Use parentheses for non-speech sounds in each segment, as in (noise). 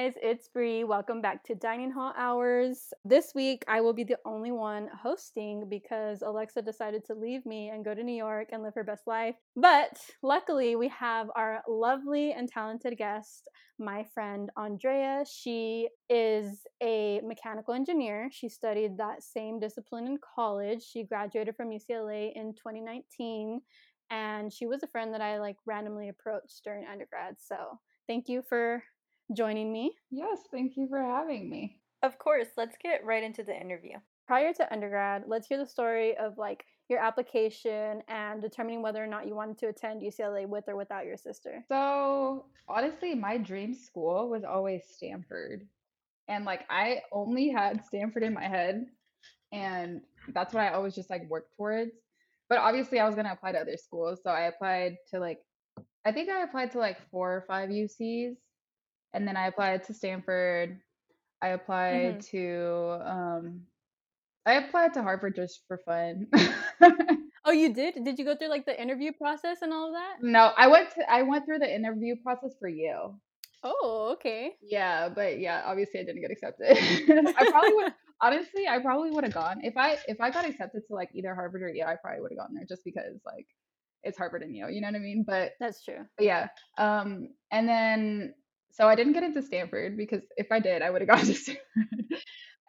Guys, it's Bree. Welcome back to Dining Hall Hours. This week I will be the only one hosting because Alexa decided to leave me and go to New York and live her best life. But luckily, we have our lovely and talented guest, my friend Andrea. She is a mechanical engineer. She studied that same discipline in college. She graduated from UCLA in 2019 and she was a friend that I like randomly approached during undergrad. So, thank you for joining me. Yes, thank you for having me. Of course, let's get right into the interview. Prior to undergrad, let's hear the story of like your application and determining whether or not you wanted to attend UCLA with or without your sister. So, honestly, my dream school was always Stanford. And like I only had Stanford in my head and that's what I always just like worked towards. But obviously I was going to apply to other schools, so I applied to like I think I applied to like four or five UCs and then I applied to Stanford. I applied mm-hmm. to um I applied to Harvard just for fun. (laughs) oh, you did? Did you go through like the interview process and all of that? No, I went to I went through the interview process for you. Oh, okay. Yeah, but yeah, obviously I didn't get accepted. (laughs) I probably would honestly, I probably would have gone if I if I got accepted to like either Harvard or Yale, I probably would have gone there just because like it's Harvard and Yale, you know what I mean? But that's true. Yeah. Um, and then so I didn't get into Stanford because if I did, I would have gone (laughs) to Stanford.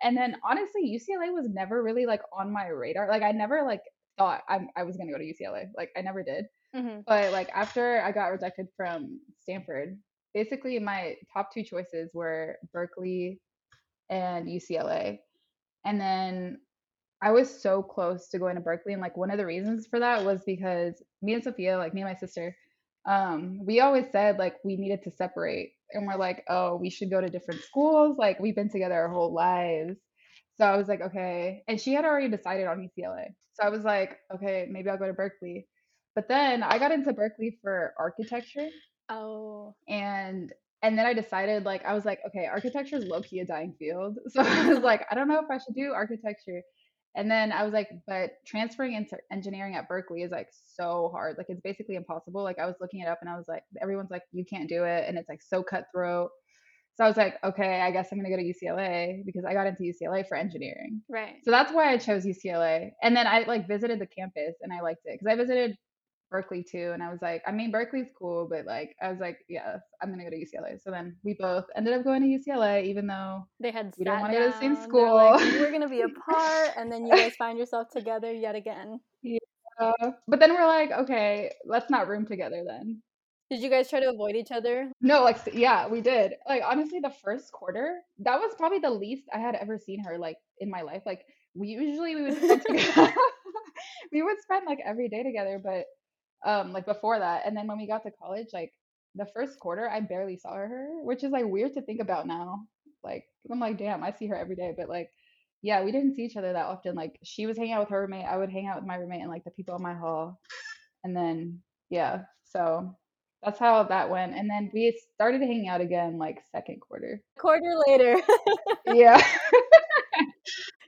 and then honestly, UCLA was never really like on my radar. Like I never like thought I'm, I was gonna go to UCLA. Like I never did. Mm-hmm. But like after I got rejected from Stanford, basically my top two choices were Berkeley and UCLA. And then I was so close to going to Berkeley. And like one of the reasons for that was because me and Sophia, like me and my sister, um, we always said like we needed to separate and we're like, oh, we should go to different schools. Like we've been together our whole lives. So I was like, okay. And she had already decided on UCLA. So I was like, okay, maybe I'll go to Berkeley. But then I got into Berkeley for architecture. Oh. And and then I decided like I was like, okay, architecture is low key a dying field. (laughs) So I was like, I don't know if I should do architecture. And then I was like, but transferring into engineering at Berkeley is like so hard. Like it's basically impossible. Like I was looking it up and I was like, everyone's like, you can't do it. And it's like so cutthroat. So I was like, okay, I guess I'm going to go to UCLA because I got into UCLA for engineering. Right. So that's why I chose UCLA. And then I like visited the campus and I liked it because I visited Berkeley too. And I was like, I mean, Berkeley's cool, but like, I was like, yeah, I'm gonna go to UCLA. So then we both ended up going to UCLA, even though they had we don't want to go to the same school. Like, we're gonna be (laughs) apart, and then you guys find yourself together yet again. Yeah. But then we're like, okay, let's not room together then. Did you guys try to avoid each other? No, like yeah, we did. Like honestly, the first quarter, that was probably the least I had ever seen her like in my life. Like we usually we would spend (laughs) (laughs) we would spend like every day together, but um like before that and then when we got to college like the first quarter i barely saw her which is like weird to think about now like i'm like damn i see her every day but like yeah we didn't see each other that often like she was hanging out with her roommate i would hang out with my roommate and like the people in my hall and then yeah so that's how that went and then we started hanging out again like second quarter. Quarter later. (laughs) Yeah.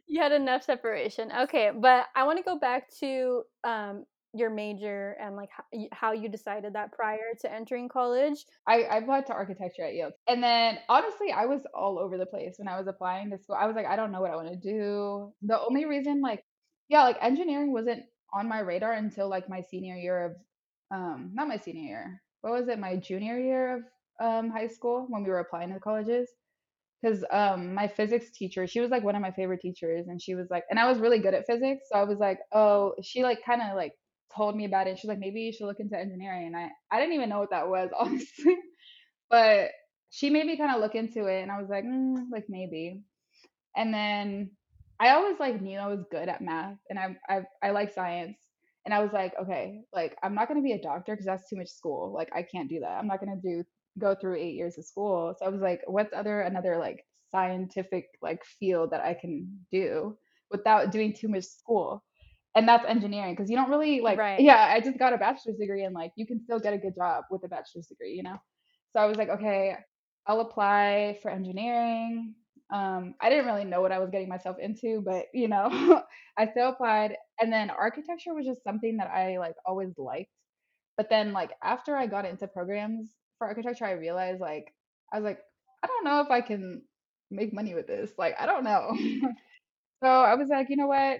You had enough separation. Okay but i want to go back to um your major and like how you decided that prior to entering college? I, I applied to architecture at Yale. And then honestly, I was all over the place when I was applying to school. I was like, I don't know what I want to do. The only reason, like, yeah, like engineering wasn't on my radar until like my senior year of, um, not my senior year. What was it? My junior year of um, high school when we were applying to colleges because um my physics teacher she was like one of my favorite teachers and she was like and i was really good at physics so i was like oh she like kind of like told me about it. She's like, maybe you should look into engineering. And I, I didn't even know what that was, (laughs) honestly. but she made me kind of look into it. And I was like, mm, like maybe. And then I always like knew I was good at math and I, I, I like science. And I was like, okay, like I'm not going to be a doctor because that's too much school. Like I can't do that. I'm not going to do go through eight years of school. So I was like, what's other another like scientific like field that I can do without doing too much school? And that's engineering because you don't really like right. yeah i just got a bachelor's degree and like you can still get a good job with a bachelor's degree you know so i was like okay i'll apply for engineering um, i didn't really know what i was getting myself into but you know (laughs) i still applied and then architecture was just something that i like always liked but then like after i got into programs for architecture i realized like i was like I don't know if I can make money with this. Like, I don't know. (laughs) so I was like, you know what?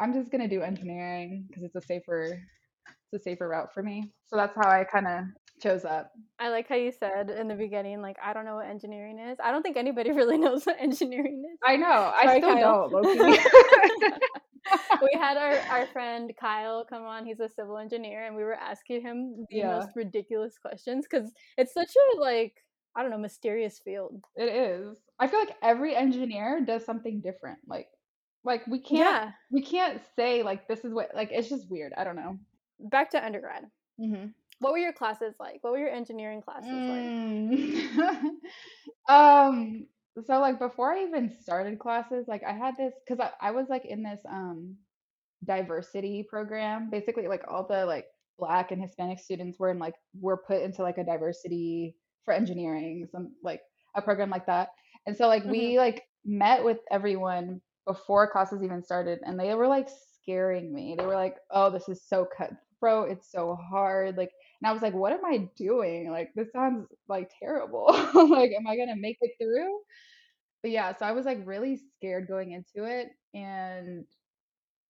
I'm just gonna do engineering because it's a safer it's a safer route for me. So that's how I kind of chose that. I like how you said in the beginning, like, I don't know what engineering is. I don't think anybody (laughs) really knows what engineering is. I know. I Sorry, still Kyle. don't, (laughs) we had our, our friend Kyle come on. He's a civil engineer, and we were asking him the Yeah. most ridiculous questions because it's such a like I don't know mysterious field. It is. I feel like every engineer does something different. Like like we can't Yeah. we can't say like this is what like it's just weird. I don't know. Back to undergrad. Mm-hmm. What were your classes like? What were your engineering classes like? Mm. (laughs) um so like before I even started classes, like I had this because I, I was like in this um diversity program. Basically like all the like black and Hispanic students were in like were put into like a diversity for engineering, some like a program like that. And so like we like met with everyone before classes even started and they were like scaring me. They were like, "Oh, this is so cutthroat. It's so hard." Like and I was like, what am I doing? Like, this sounds like terrible. (laughs) like, am I to make it through? But yeah, so I was like really scared going into it. And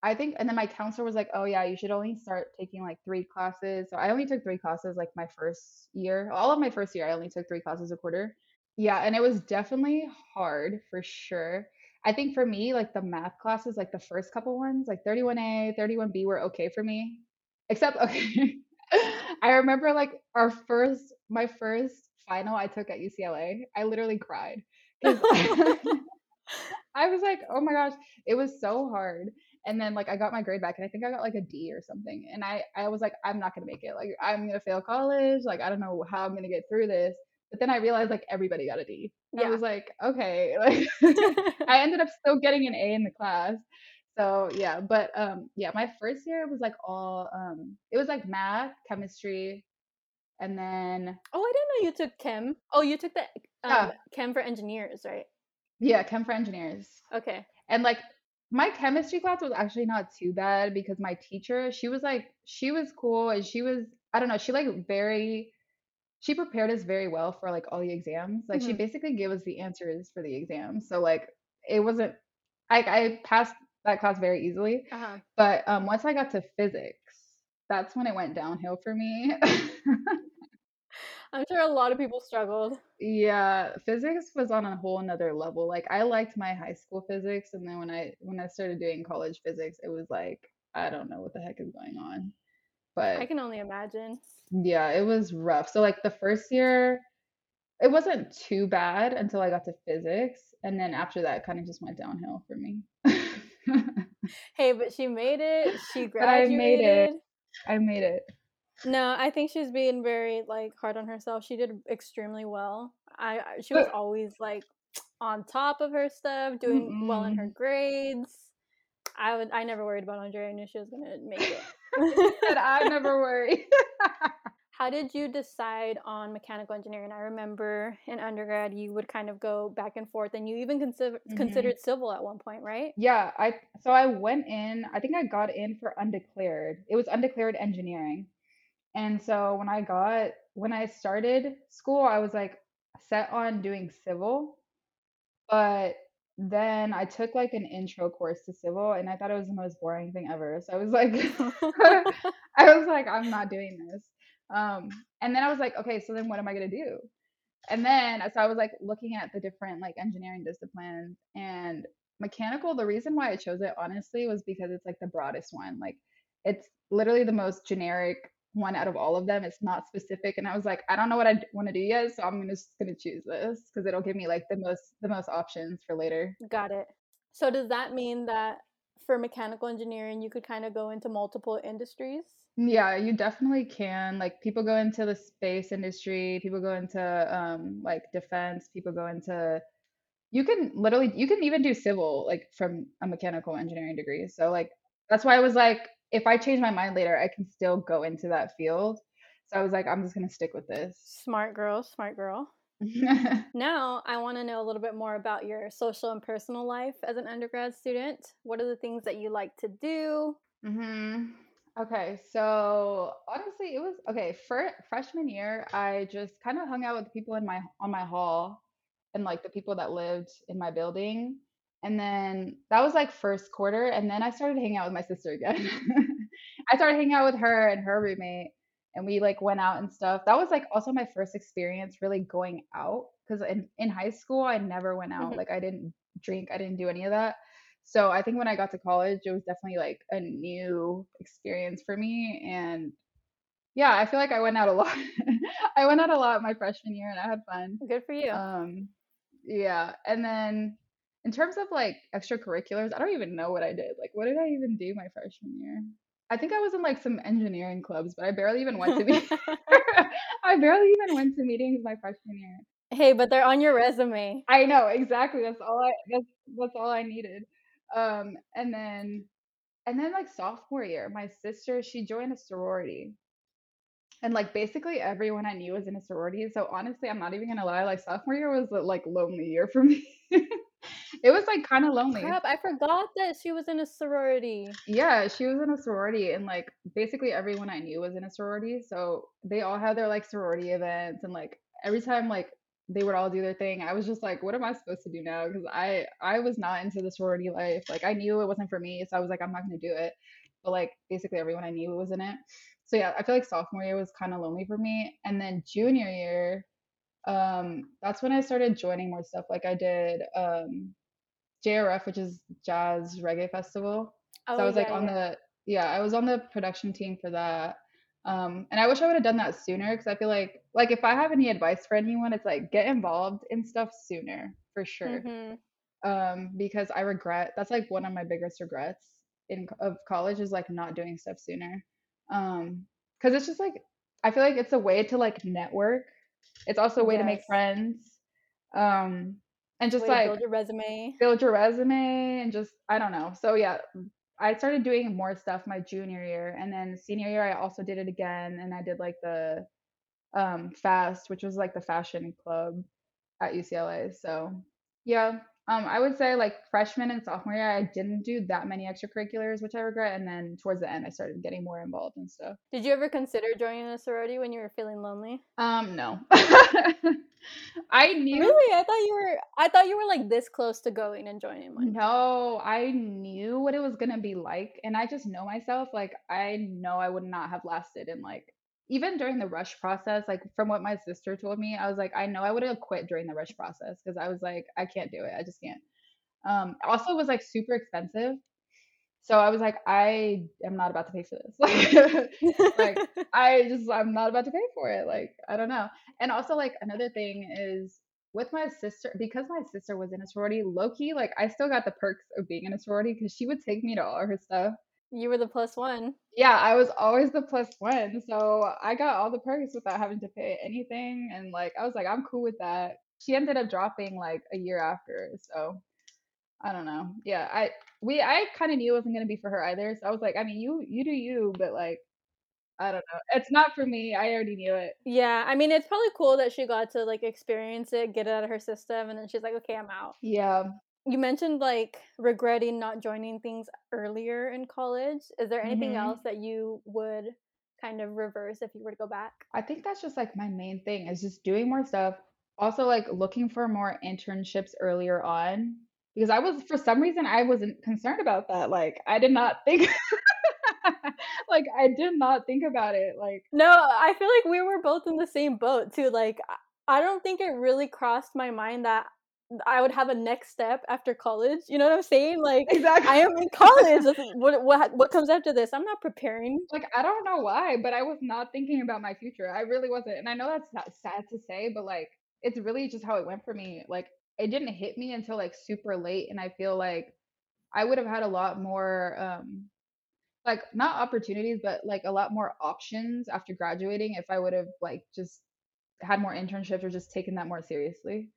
I think, and then my counselor was like, oh yeah, you should only start taking like three classes. So I only took three classes like my first year. All of my first year, I only took three classes a quarter. Yeah, and it was definitely hard for sure. I think for me, like the math classes, like the first couple ones, like 31A, 31B were okay for me. Except, (laughs) okay, I remember like our first, my first final I took at UCLA, I literally cried. 'Cause (laughs) I was like, oh my gosh, it was so hard. And then like I got my grade back and I think I got like a D or something. And I, I was like, I'm not gonna make it. Like I'm gonna fail college. Like I don't know how I'm gonna get through this. But then I realized like everybody got a D. And I was like, okay. (laughs) Like (laughs) I ended up still getting an A in the class. So yeah, but um yeah, my first year was like all um it was like math, chemistry, and then Oh, I didn't know you took chem. Oh, you took the um, Yeah. chem for engineers, right? yeah, chem for engineers. Okay. And like my chemistry class was actually not too bad because my teacher, she was like she was cool and she was I don't know, she like very she prepared us very well for like all the exams. Like she Mhm. basically gave us the answers for the exams. So like it wasn't I I passed that class very easily. Uh huh. But um once I got to physics, that's when it went downhill for me. (laughs) I'm sure a lot of people struggled. Yeah, physics was on a whole nother level. Like I liked my high school physics, and then when I when I started doing college physics, it was like I don't know what the heck is going on. I can only imagine. yeah, it was rough. So like the first year, it wasn't too bad until I got to physics, and then after that, kind of just went downhill for me. (laughs) Hey, but she made it. She But I made it. I made it. No, I think she's being very like hard on herself. She did extremely well. I she was But always like on top of her stuff, doing well in her grades. I would I never worried about Andrea. I knew she was gonna make it. And I never worry. (laughs) How did you decide on mechanical engineering? I remember in undergrad you would kind of go back and forth, and you even consider hmm considered civil at one point, right? Yeah, I so I went in, I think I got in for undeclared. It was undeclared engineering. And so when I got when I started school, I was like set on doing civil, but then I took like an intro course to civil and I thought it was the most boring thing ever. So I was like (laughs) (laughs) I was like I'm not doing this. Um and then I was like okay, so then what am I going to do? And then so I was like looking at the different like engineering disciplines and mechanical, the reason why I chose it honestly was because it's like the broadest one. Like it's literally the most generic one out of all of them. It's not specific. And I was like, I don't know what I want to do yet, so I'm just gonna choose this because it'll give me like the most the most options for later. Got it. So does that mean that for mechanical engineering you could kind of go into multiple industries? Yeah, you definitely can. Like people go into the space industry, people go into um like defense, people go into you can literally you can even do civil like from a mechanical engineering degree. So like that's why I was like if I change my mind later, I can still go into that field. So I was like I'm just going to stick with this. Smart girl, smart girl. (laughs) Now, I want to know a little bit more about your social and personal life as an undergrad student. What are the things that you like to do? hmm Okay, so honestly, it was okay. For freshman year, I just kind of hung out with people in my on my hall, and like the people that lived in my building. And then that was like first quarter. And then I started hanging out with my sister again. (laughs) I started hanging out with her and her roommate, and we like went out and stuff. That was like also my first experience really going out because in, in high school, I never went out. Mhm. Like, I didn't drink, I didn't do any of that. So I think when I got to college, it was definitely like a new experience for me. And yeah, I feel like I went out a lot. (laughs) I went out a lot my freshman year and I had fun. Good for you. Um, yeah. And then in terms of like extracurriculars, I don't even know what I did. Like, what did I even do my freshman year? I think I was in like some engineering clubs, but I barely even went to be (laughs) (laughs) I barely even went to meetings my freshman year. hey, but they're on your resume. I know exactly. That's all I that's that's all I needed. Um, and then and then like sophomore year, my sister she joined a sorority, and like basically everyone I knew was in a sorority. So honestly, I'm not even gonna lie. Like sophomore year was a like lonely year for me. (laughs) (laughs) it was like kind of lonely. Crap, I forgot that she was in a sorority. Yeah, she was in a sorority, and like basically everyone I knew was in a sorority. So they all had their like sorority events, and like every time like they would all do their thing, I was just like, what am I supposed to do now? Because I I was not into the sorority life. Like I knew it wasn't for me, so I was like, I'm not gonna do it. But like basically everyone I knew was in it. So yeah, I feel like sophomore year was kind of lonely for me, and then junior year, um, that's when I started joining more stuff. Like I did um JRF, which is Jazz Reggae Festival. So I Oh was like on yeah. the yeah, I was on the production team for that. Um, and I wish I would have done that sooner because I feel like like if I have any advice for anyone, it's like get involved in stuff sooner for sure. Mhm. Um, because I regret that's like one of my biggest regrets in of college is like not doing stuff sooner. Um, because it's just like I feel like it's a way to like network. It's also a way to make friends. Um, and just Way like build your resume. build your resume and just I don't know. So yeah, I started doing more stuff my junior year and then senior year I also did it again and I did like the um fast, which was like the fashion club at UCLA. So yeah, um I would say like freshman and sophomore year I didn't do that many extracurriculars, which I regret, and then towards the end I started getting more involved and stuff. Did you ever consider joining a sorority when you were feeling lonely? Um no. (laughs) I knew Really? I thought you were I thought you were like this close to going and joining one. No, I knew what it was gonna be like, and I just know myself. Like, I know I would not have lasted in like even during the rush process. Like from what my sister told me, I was like, I know I would have quit during the rush process because I was like, I can't do it. I just can't. Um, also, it was like super expensive, so I was like, I am not about to pay for this. (laughs) Like, like (laughs) I just I'm not about to pay for it. Like I don't know. And also like another thing is with my sister because my sister was in a sorority, low key like I still got the perks of being in a sorority because she would take me to all her stuff. You were the plus one. Yeah, I was always the plus one, so I got all the perks without having to pay anything. And like I was like, I'm cool with that. She ended up dropping like a year after, so I don't know. Yeah, I we I kind of knew it wasn't gonna be for her either. So I was like, I mean, you you do you, but like I don't know. It's not for me. I already knew it. Yeah, I mean it's probably cool that she got to like experience it, get it out of her system, and then she's like, okay, I'm out. Yeah. You mentioned like regretting not joining things earlier in college. Is there anything Mhm. else that you would kind of reverse if you were to go back? I think that's just like my main thing is just doing more stuff. Also like looking for more internships earlier on because I was for some reason I wasn't concerned about that. Like I did not (laughs) think like I did not think about it. Like No, I feel like we were both in the same boat too. Like I don't think it really crossed my mind that I would have a next step after college. You know what I'm saying? Like exactly I am in college. (laughs) What what what comes after this? I'm not preparing. like I don't know why, but I was not thinking about my future. I really wasn't. And I know that's not sad to say, but like it's really just how it went for me. Like it didn't hit me until like super late and I feel like I would have had a lot more um like not opportunities, but like a lot more options after graduating if I would have like just had more internships or just taken that more seriously.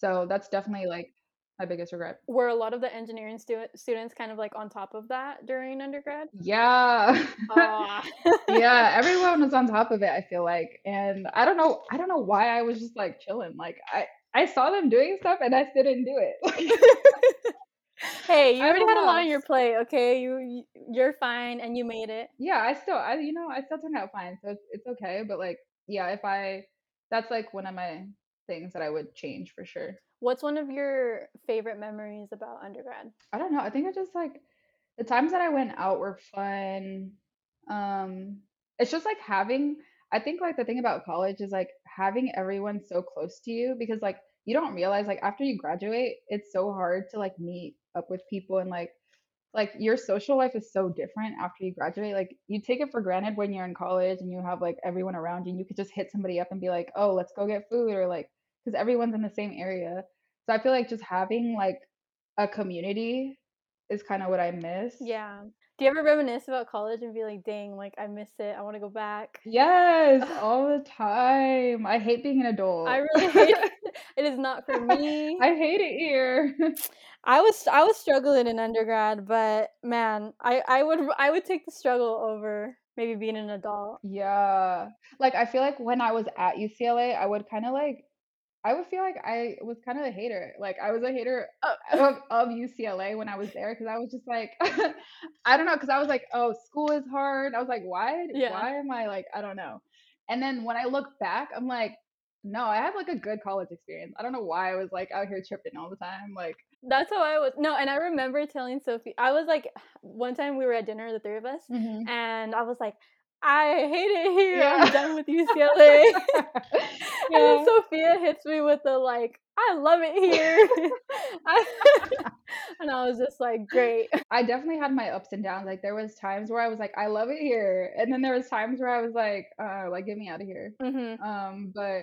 So that's definitely like my biggest regret. Were a lot of the engineering stu- students kind of like on top of that during undergrad? Yeah. Ah. (laughs) yeah, everyone was on top of it, I feel like. And I don't know I don't know why I was just like chilling. Like I I saw them doing stuff and I didn't do it. (laughs) (laughs) hey, you I already had a lot on your plate, okay? You you- you're fine and you made it. yeah, I still I you know, I still turned out fine. So it's, it's okay, but like yeah, if I that's like one of my things that I would change for sure. What's one of your favorite memories about undergrad? I don't know. I think I just like the times that I went out were fun. Um, it's just like having, I think like the thing about college is like having everyone so close to you because like you don't realize like after you graduate, it's so hard to like meet up with people and like like your social life is so different after you graduate. Like you take it for granted when you're in college and you have like everyone around you and you could just hit somebody up and be like, "Oh, let's go get food," or like because everyone's in the same area. So I feel like just having like a community is kind of what I miss. Yeah. Do you ever reminisce about college and be like, dang, like I miss it. I want to go back? Yes, (laughs) all the time. I hate being an adult. I really hate it. (laughs) (laughs) It is not for me. I hate it here. I was I was struggling in undergrad, but man, I I would I would take the struggle over maybe being an adult. Yeah. Like I feel like when I was at UCLA, I would kind of like I would feel like I was kind of a hater. Like I was a hater Oh, (laughs) of, of UCLA when I was there because I was just like (laughs) I don't know because I was like, oh, school is hard. I was like, why? Yeah. Why am I like I don't know. And then when I look back, I'm like, no, I had like a good college experience. I don't know why I was like out here tripping all the time. Like, That's how I was. No, and I remember telling Sophie, I was like, (sighs) one time we were at dinner, the three of us, mm-hmm. and I was like, I hate it here. Yeah. I'm done with (laughs) UCLA. (laughs) And then Sophia hits me with the like, I love it here. (laughs) I- and I was just like, great. I definitely had my ups and downs. Like there was times where I was like, I love it here, and then there was times where I was like, uh, like get me out of here. hmm Um, but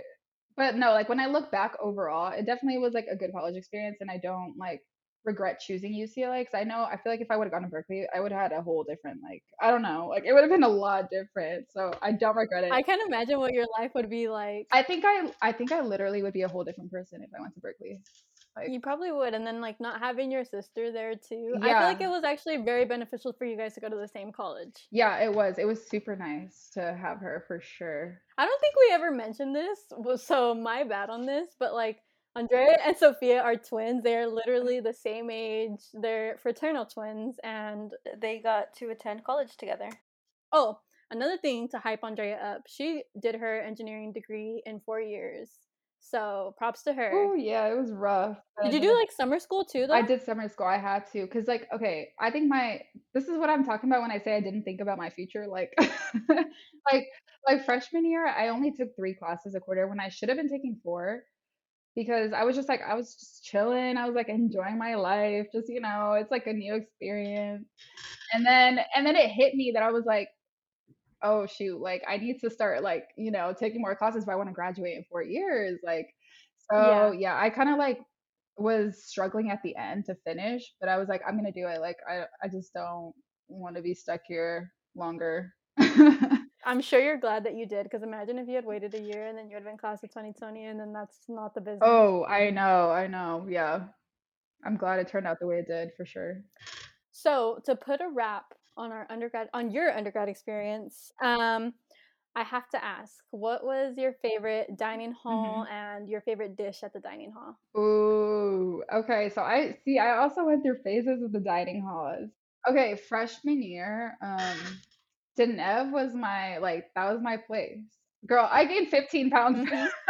but no, like when I look back overall, it definitely was like a good college experience, and I don't like regret choosing UCLA because I know I feel like if I would have gone to Berkeley, I would have had a whole different like I don't know, like it would have been a lot different. So I don't regret it. I can't imagine what your life would be like. I think I I think I literally would be a whole different person if I went to Berkeley. Like You probably would, and then like not having your sister there too. I feel like it was actually very beneficial for you guys to go to the same college. yeah, it was. It was super nice to have her for sure. I don't think we ever mentioned this, so my bad on this. But like Andrea and Sophia are twins. They are literally the same age. They're fraternal twins. And They got to attend college together. oh, another thing to hype Andrea up, she did her engineering degree in four years. So props to her. Oh yeah, it was rough. Did you do like summer school too? Though I did summer school. I had to because, like, okay, I think my this is what I'm talking about when I say I didn't think about my future. Like, (laughs) like, like freshman year, I only took three classes a quarter when I should have been taking four because I was just like I was just chilling. I was like enjoying my life. Just you know, it's like a new experience. And then and then it hit me that I was like, oh shoot, like I need to start like you know taking more classes if I want to graduate in four years. Like, Yeah. so yeah, I kind of like was struggling at the end to finish, but I was like, I'm gonna do it. Like I I just don't want to be stuck here longer. (laughs) I'm sure you're glad that you did because imagine if you had waited a year and then you would have been class of 2020 and then that's not the business. oh, I know, I know. Yeah. I'm glad it turned out the way it did for sure. So to put a wrap on our undergrad on your undergrad experience, um, I have to ask, what was your favorite dining hall and your favorite dish at the dining hall? Ooh, okay. So I see, I also went through phases of the dining halls. Okay, freshman year, um, De Neve was my like that was my place. Girl, I gained 15 pounds. Mhm. (laughs)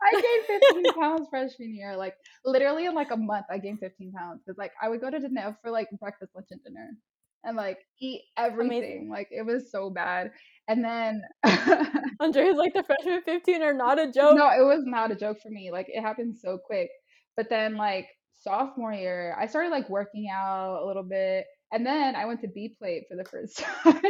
I gained 15 pounds freshman year. Like literally in like a month, I gained 15 pounds because like I would go to De Neve for like breakfast, lunch, and dinner, and like eat everything. Like it was so bad. And then (laughs) Andrea's like the freshman 15 are not a joke. no, it was not a joke for me. Like it happened so quick. But then like sophomore year, I started like working out a little bit. And then I went to B plate for the first (laughs) time.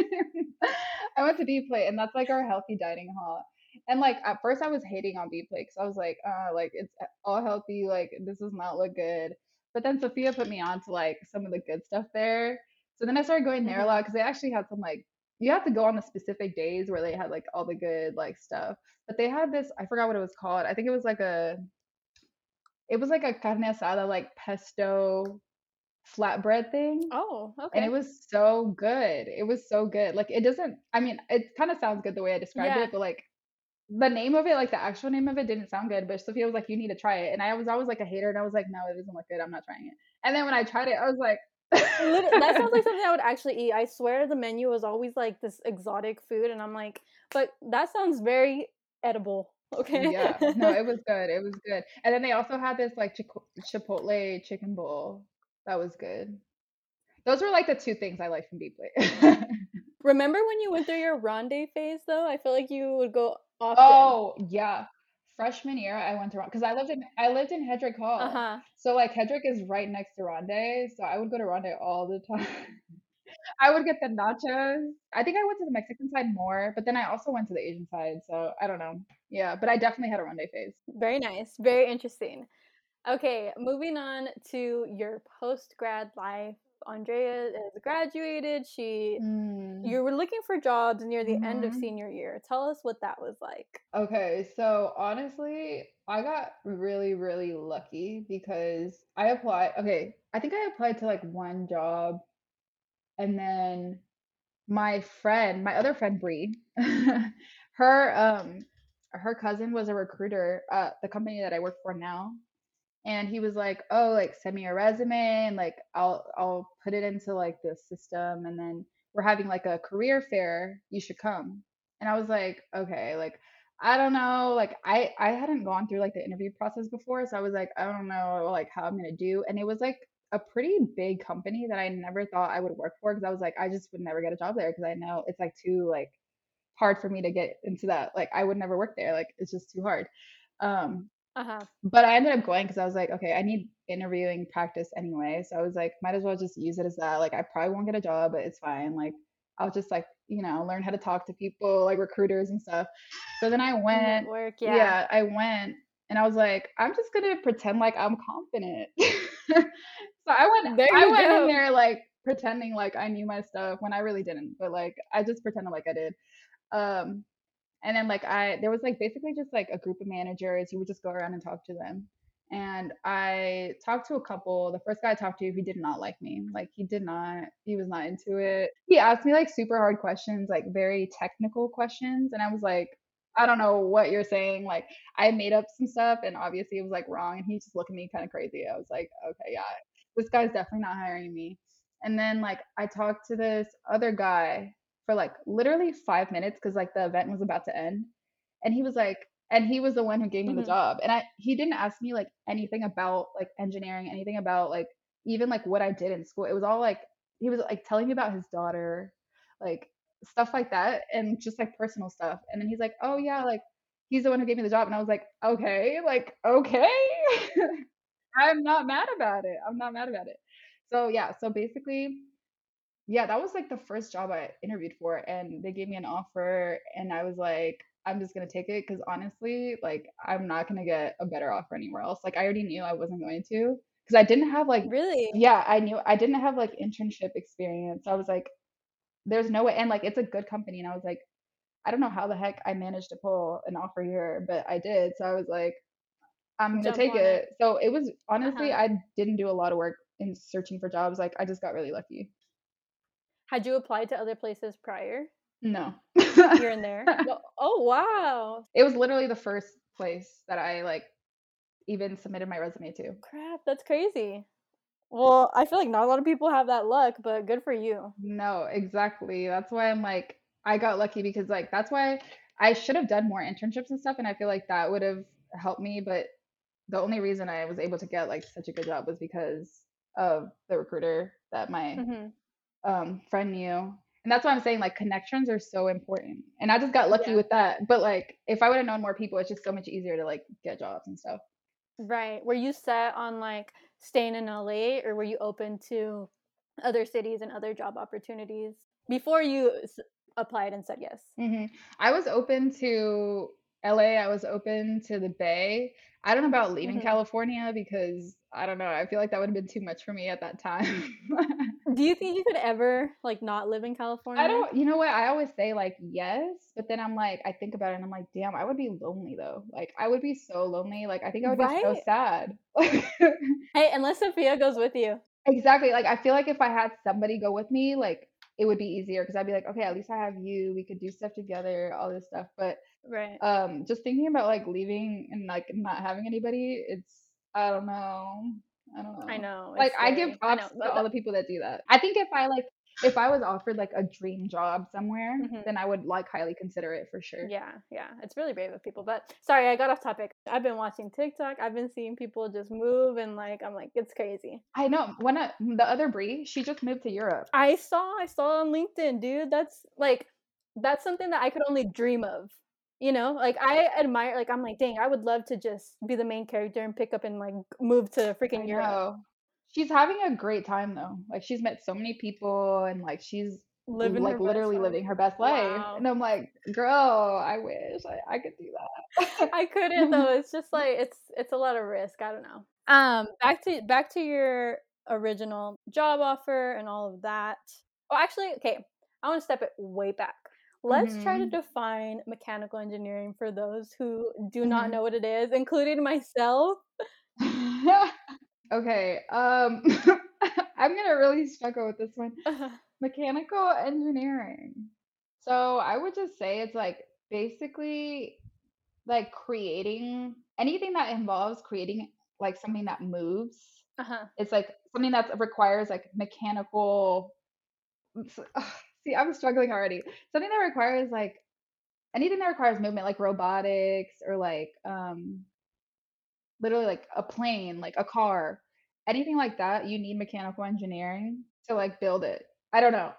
I went to B plate and that's like our healthy dining hall. And like at first I was hating on B plate because I was like, uh, like it's all healthy, like this does not look good. But then Sophia put me on to like some of the good stuff there. So then I started going there a Mhm. lot because they actually had some like you have to go on the specific days where they had like all the good like stuff. But they had this, I forgot what it was called. I think it was like a it was like a carne asada, like pesto flatbread thing. Oh, okay. And it was so good. It was so good. Like it doesn't I mean, it kind of sounds good the way I described Yeah. it, but like the name of it, like the actual name of it didn't sound good, but Sophia was like, you need to try it. And I was always like a hater and I was like, no, it doesn't look good. I'm not trying it. And then when I tried it, I was like that sounds like (laughs) something I would actually eat. I swear the menu was always like this exotic food, and I'm like, but that sounds very edible. Okay. Yeah, no, it was (laughs) good. It was good. And then they also had this like chico- Chipotle chicken bowl. That was good. Those were like the two things I like from B Plate. (laughs) Remember when you went through your Rende phase though? I feel like you would go often. oh yeah, freshman year I went to because I lived in I lived in Hedrick Hall. Uh huh. So like Hedrick is right next to Rende, so I would go to Rende all the time. (laughs) I would get the nachos. I think I went to the Mexican side more, but then I also went to the Asian side, so I don't know. Yeah, but I definitely had a Rende phase. Very nice. Very interesting. Okay, moving on to your post grad life. Andrea is graduated. She Mm. you were looking for jobs near the end of Mhm. senior year. Tell us what that was like. Okay, so honestly, I got really, really lucky because I applied. Okay, I think I applied to like one job, and then my friend, my other friend Bree, (laughs) her um her cousin was a recruiter at the company that I work for now, and he was like, "Oh, like send me a resume and like I'll I'll put it into like the system, and then we're having like a career fair. You should come." And I was like, "Okay, like." I don't know, like I I hadn't gone through like the interview process before, so I was like, I don't know like how I'm gonna do. And it was like a pretty big company that I never thought I would work for because I was like, I just would never get a job there because I know it's like too like hard for me to get into that. Like I would never work there. Like it's just too hard. Um, Uh huh. but I ended up going because I was like, okay, I need interviewing practice anyway. So I was like, might as well just use it as that. Like I probably won't get a job, but it's fine. Like I'll just like, you know, learn how to talk to people, like recruiters and stuff. So then I went, yeah. Yeah. I went and I was like, I'm just gonna pretend like I'm confident. (laughs) so I went There I went go. in there like pretending like I knew my stuff when I really didn't, but like I just pretended like I did. Um and then like I there was like basically just like a group of managers. You would just go around and talk to them. And I talked to a couple. The first guy I talked to, he did not like me. Like he did not, he was not into it. He asked me like super hard questions, like very technical questions. And I was like, I don't know what you're saying. Like I made up some stuff and obviously it was like wrong. And he just looked at me kind of crazy. I was like, okay, yeah, this guy's definitely not hiring me. And then like I talked to this other guy for like literally five minutes because like the event was about to end. And he was like, and he was the one who gave me Mhm. the job. And I he didn't ask me like anything about like engineering, anything about like even like what I did in school. It was all like he was like telling me about his daughter, like stuff like that, and just like personal stuff. And then he's like, Oh yeah, like he's the one who gave me the job. And I was like, Okay, like, okay. (laughs) I'm not mad about it. I'm not mad about it. So yeah, so basically yeah, that was like the first job I interviewed for, and they gave me an offer, and I was like, I'm just gonna take it because honestly, like, I'm not gonna get a better offer anywhere else. Like, I already knew I wasn't going to because I didn't have like, Really? yeah, I knew I didn't have like internship experience. I was like, there's no way, and like, it's a good company, and I was like, I don't know how the heck I managed to pull an offer here, but I did. So I was like, I'm gonna Jump take it. it. So it was honestly, Uh-huh. I didn't do a lot of work in searching for jobs. Like, I just got really lucky. Had you applied to other places prior? No. Here and there. (laughs) Well, oh wow. It was literally the first place that I like even submitted my resume to. Crap, that's crazy. Well, I feel like not a lot of people have that luck, but good for you. No, exactly. That's why I'm like I got lucky because like that's why I should have done more internships and stuff and I feel like that would have helped me, but the only reason I was able to get like such a good job was because of the recruiter that my hmm um friend you. And that's why I'm saying like connections are so important. And I just got lucky Yeah. with that. But like if I would have known more people, it's just so much easier to like get jobs and stuff. Right. Were you set on like staying in LA or were you open to other cities and other job opportunities before you s- applied and said yes? hmm I was open to LA. I was open to the Bay. I don't know about leaving Mhm. California because I don't know. I feel like that would have been too much for me at that time. (laughs) Do you think you could ever like not live in California? I don't, you know what? I always say like yes, but then I'm like, I think about it and I'm like, damn, I would be lonely though. Like, I would be so lonely. Like, I think I would be so sad. (laughs) Hey, unless Sophia goes with you. Exactly. Like I feel like if I had somebody go with me, like it would be easier because I'd be like, okay, at least I have you. We could do stuff together, all this stuff. But Right. um, just thinking about like leaving and like not having anybody, it's I don't know. I don't know. I know. Like I give scary. I know. props to all the people that do that. I think if I like if I was offered like a dream job somewhere, Mhm. then I would like highly consider it for sure. Yeah, yeah. It's really brave of people. But sorry, I got off topic. I've been watching TikTok. I've been seeing people just move and like I'm like, it's crazy. I know. One of the other Brie, she just moved to Europe. I saw I saw on LinkedIn, dude. That's like that's something that I could only dream of. You know, like I admire like I'm like, dang, I would love to just be the main character and pick up and like move to freaking Europe. She's having a great time though. Like she's met so many people and like she's Living like literally living her best life. Wow. And I'm like, girl, I wish I, I could do that. I couldn't though. (laughs) It's just like it's it's a lot of risk. I don't know. Um, back to back to your original job offer and all of that. Oh, actually, okay. I want to step it way back. Let's try to Mhm. define mechanical engineering for those who do not Mhm. know what it is, including myself. (laughs) okay. Um (laughs) I'm gonna really struggle with this one. Mechanical engineering. So I would just say it's like basically like creating anything that involves creating like something that moves. uh-huh. It's like something that requires like mechanical. (sighs) ugh, See, I'm struggling already. Something that requires like anything that requires movement, like robotics or like um literally like a plane, like a car, anything like that. You need mechanical engineering to like build it. I don't know.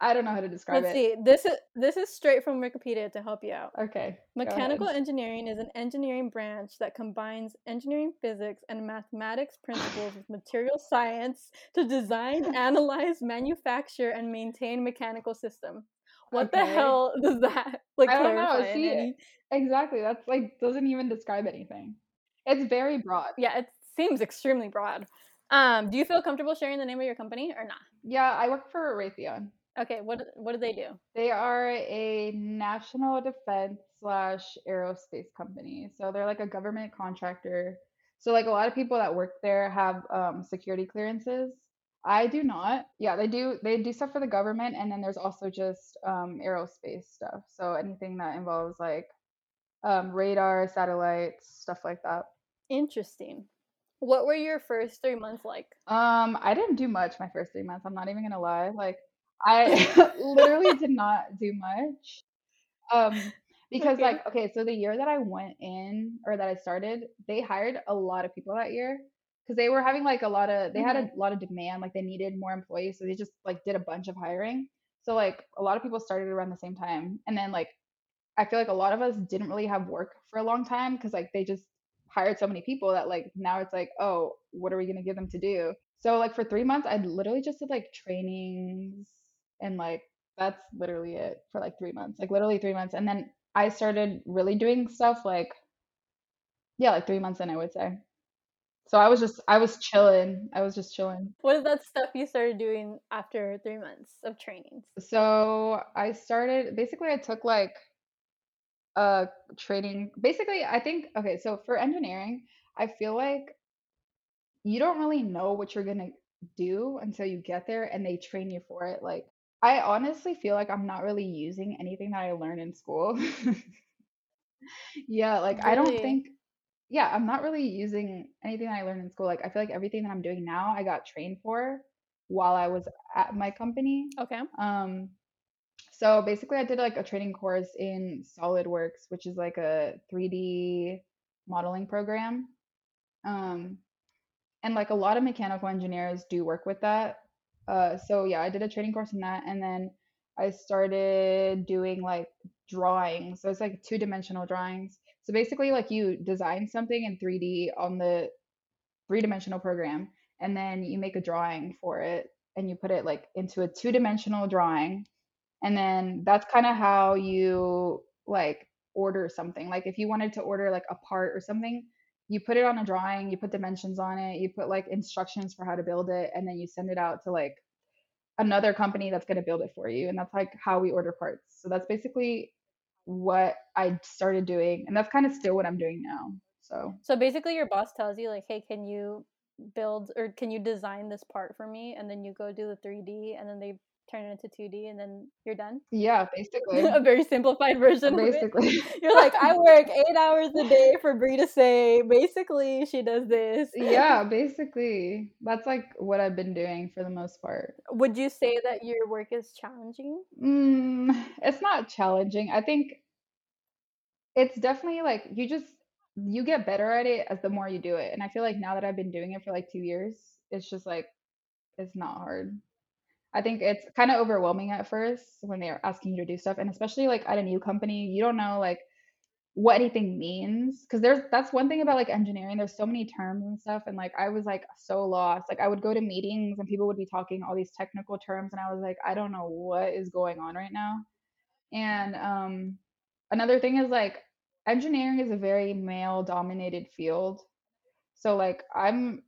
I don't know how to describe it. Let's it. see. This is this is straight from Wikipedia to help you out. Okay. Mechanical engineering is an engineering branch that combines engineering physics and mathematics principles with material science to design, (laughs) analyze, manufacture, and maintain mechanical system. What the hell does that like I don't know. See, any- exactly. That's like doesn't even describe anything. It's very broad. Yeah, it seems extremely broad. Um, do you feel comfortable sharing the name of your company or not? Yeah, I work for Raytheon. Okay, what what do they do? They are a national defense slash aerospace company. So they're like a government contractor. So like a lot of people that work there have um, security clearances. I do not. Yeah, they do. They do stuff for the government, and then there's also just um, aerospace stuff. So anything that involves like um, radar, satellites, stuff like that. Interesting. What were your first three months like? Um, I didn't do much my first three months. I'm not even gonna lie. Like, I (laughs) (laughs) literally did not do much. Um, because Okay. like, okay, so the year that I went in or that I started, they hired a lot of people that year because they were having like a lot of they had a lot of demand, like they needed more employees, so they just like did a bunch of hiring. So like a lot of people started around the same time, and then like I feel like a lot of us didn't really have work for a long time because like they just hired so many people that like now it's like, oh, what are we gonna give them to do? So like for three months, I literally just did like trainings and like that's literally it for like three months, like literally three months, and then I started really doing stuff like yeah, like three months in, I would say. So I was just I was chilling. I was just chilling. What is that stuff you started doing after three months of trainings? So I started basically I took like uh training basically I think okay, so for engineering, I feel like you don't really know what you're gonna do until you get there and they train you for it. Like I honestly feel like I'm not really using anything that I learned in school. (laughs) Yeah, like I don't think yeah, I'm not really using anything that I learned in school. Like I feel like everything that I'm doing now, I got trained for while I was at my company. Okay. Um, so basically, I did like a training course in SolidWorks, which is like a 3D modeling program. Um, and like a lot of mechanical engineers do work with that. Uh, so yeah, I did a training course in that, and then I started doing like drawings. So it's like two dimensional drawings. So basically, like you design something in 3D on the three dimensional program, and then you make a drawing for it, and you put it like into a two dimensional drawing, and then that's kind of how you like order something. Like if you wanted to order like a part or something, you put it on a drawing, you put dimensions on it, you put like instructions for how to build it, and then you send it out to like another company that's going to build it for you. And that's like how we order parts. So that's basically what I started doing. And that's kind of still what I'm doing now. So So basically, your boss tells you like, "Hey, can you build or can you design this part for me?" And then you go do the 3D, and then they turn it into 2D and then you're done. Yeah, basically. (laughs) a very simplified version. basically. (laughs) You're like, I (laughs) work eight hours a day for Brie to say. Basically, she does this. yeah, basically. That's like what I've been doing for the most part. Would you say that your work is challenging? Mm, it's not challenging. I think it's definitely like you just you get better at it as the more you do it. And I feel like now that I've been doing it for like 2 years, it's just like it's not hard. I think it's kind of overwhelming at first when they're asking you to do stuff and especially like at a new company, you don't know like what anything means because there's that's one thing about like engineering there's so many terms and stuff and like i was like so lost like i would go to meetings and people would be talking all these technical terms and i was like i don't know what is going on right now. And um another thing is like engineering is a very male dominated field. So like i'm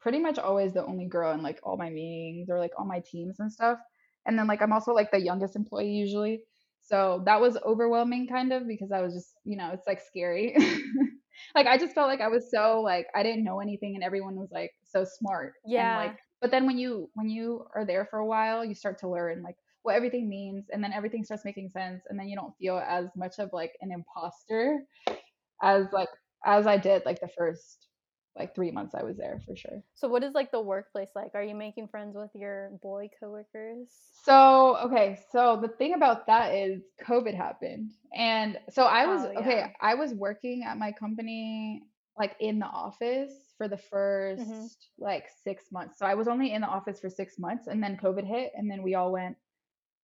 pretty much always the only girl in like all my meetings or like all my teams and stuff and then like i'm also like the youngest employee usually so that was overwhelming kind of because I was just, you know, it's like scary. (laughs) like I just felt like I was so like I didn't know anything and everyone was like so smart. Yeah. And like but then when you when you are there for a while, you start to learn like what everything means and then everything starts making sense and then you don't feel as much of like an imposter as like as I did like the first like three months I was there for sure. So, what is like the workplace like? Are you making friends with your boy coworkers? So, okay, so the thing about that is COVID happened. And so I was, Oh, okay. I was working at my company like in the office for the first Mhm. like six months. So I was only in the office for six months and then COVID hit and then we all went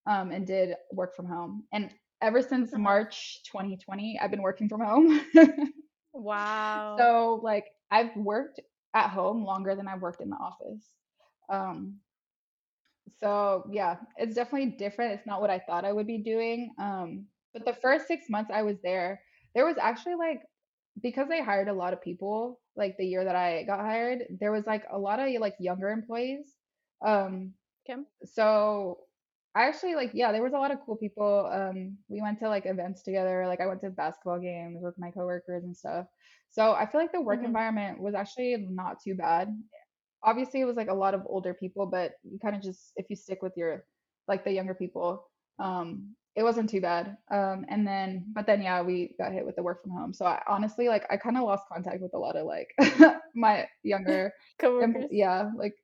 um, and did work from home. And ever since Uh-huh. March 2020, I've been working from home. (laughs) Wow. So like I've worked at home longer than I've worked in the office. Um, so yeah, it's definitely different. It's not what I thought I would be doing. Um, but the first six months I was there, there was actually like because they hired a lot of people, like the year that I got hired, there was like a lot of like younger employees. Um, Okay. so I actually like yeah, there was a lot of cool people. Um, we went to like events together. Like I went to basketball games with my coworkers and stuff. So I feel like the work Mhm. environment was actually not too bad. Obviously, it was like a lot of older people, but you kind of just if you stick with your like the younger people, um, it wasn't too bad. Um, and then but then yeah, we got hit with the work from home. So I honestly like I kind of lost contact with a lot of like (laughs) my younger Coworkers. yeah, like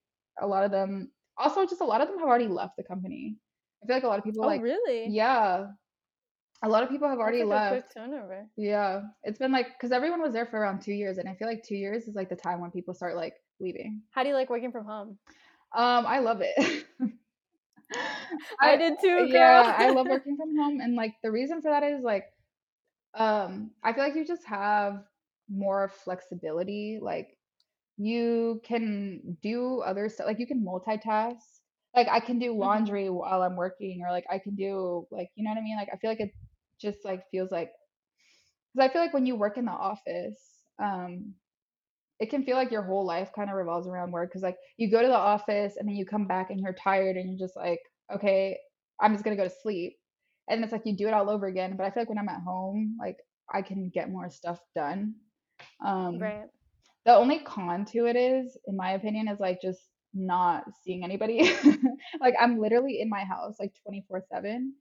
a lot of them. Also, just a lot of them have already left the company. I feel like a lot of people Oh, like really? yeah, a lot of people have already like left. turnover. Yeah, it's been like because everyone was there for around two years, and I feel like two years is like the time when people start like leaving. How do you like working from home? Um, I love it. (laughs) I, did too, girl. yeah, I love working from home, and like the reason for that is like, um, I feel like you just have more flexibility. Like you can do other stuff, like you can multitask. Like I can do Mhm. laundry while I'm working, or like I can do like you know what I mean. Like I feel like it just like feels like because I feel like when you work in the office, um, it can feel like your whole life kind of revolves around work because like you go to the office and then you come back and you're tired and you're just like okay i'm just gonna go to sleep and it's like you do it all over again but i feel like when i'm at home like i can get more stuff done um Right. the only con to it is in my opinion is like just not seeing anybody (laughs) like i'm literally in my house like 24 7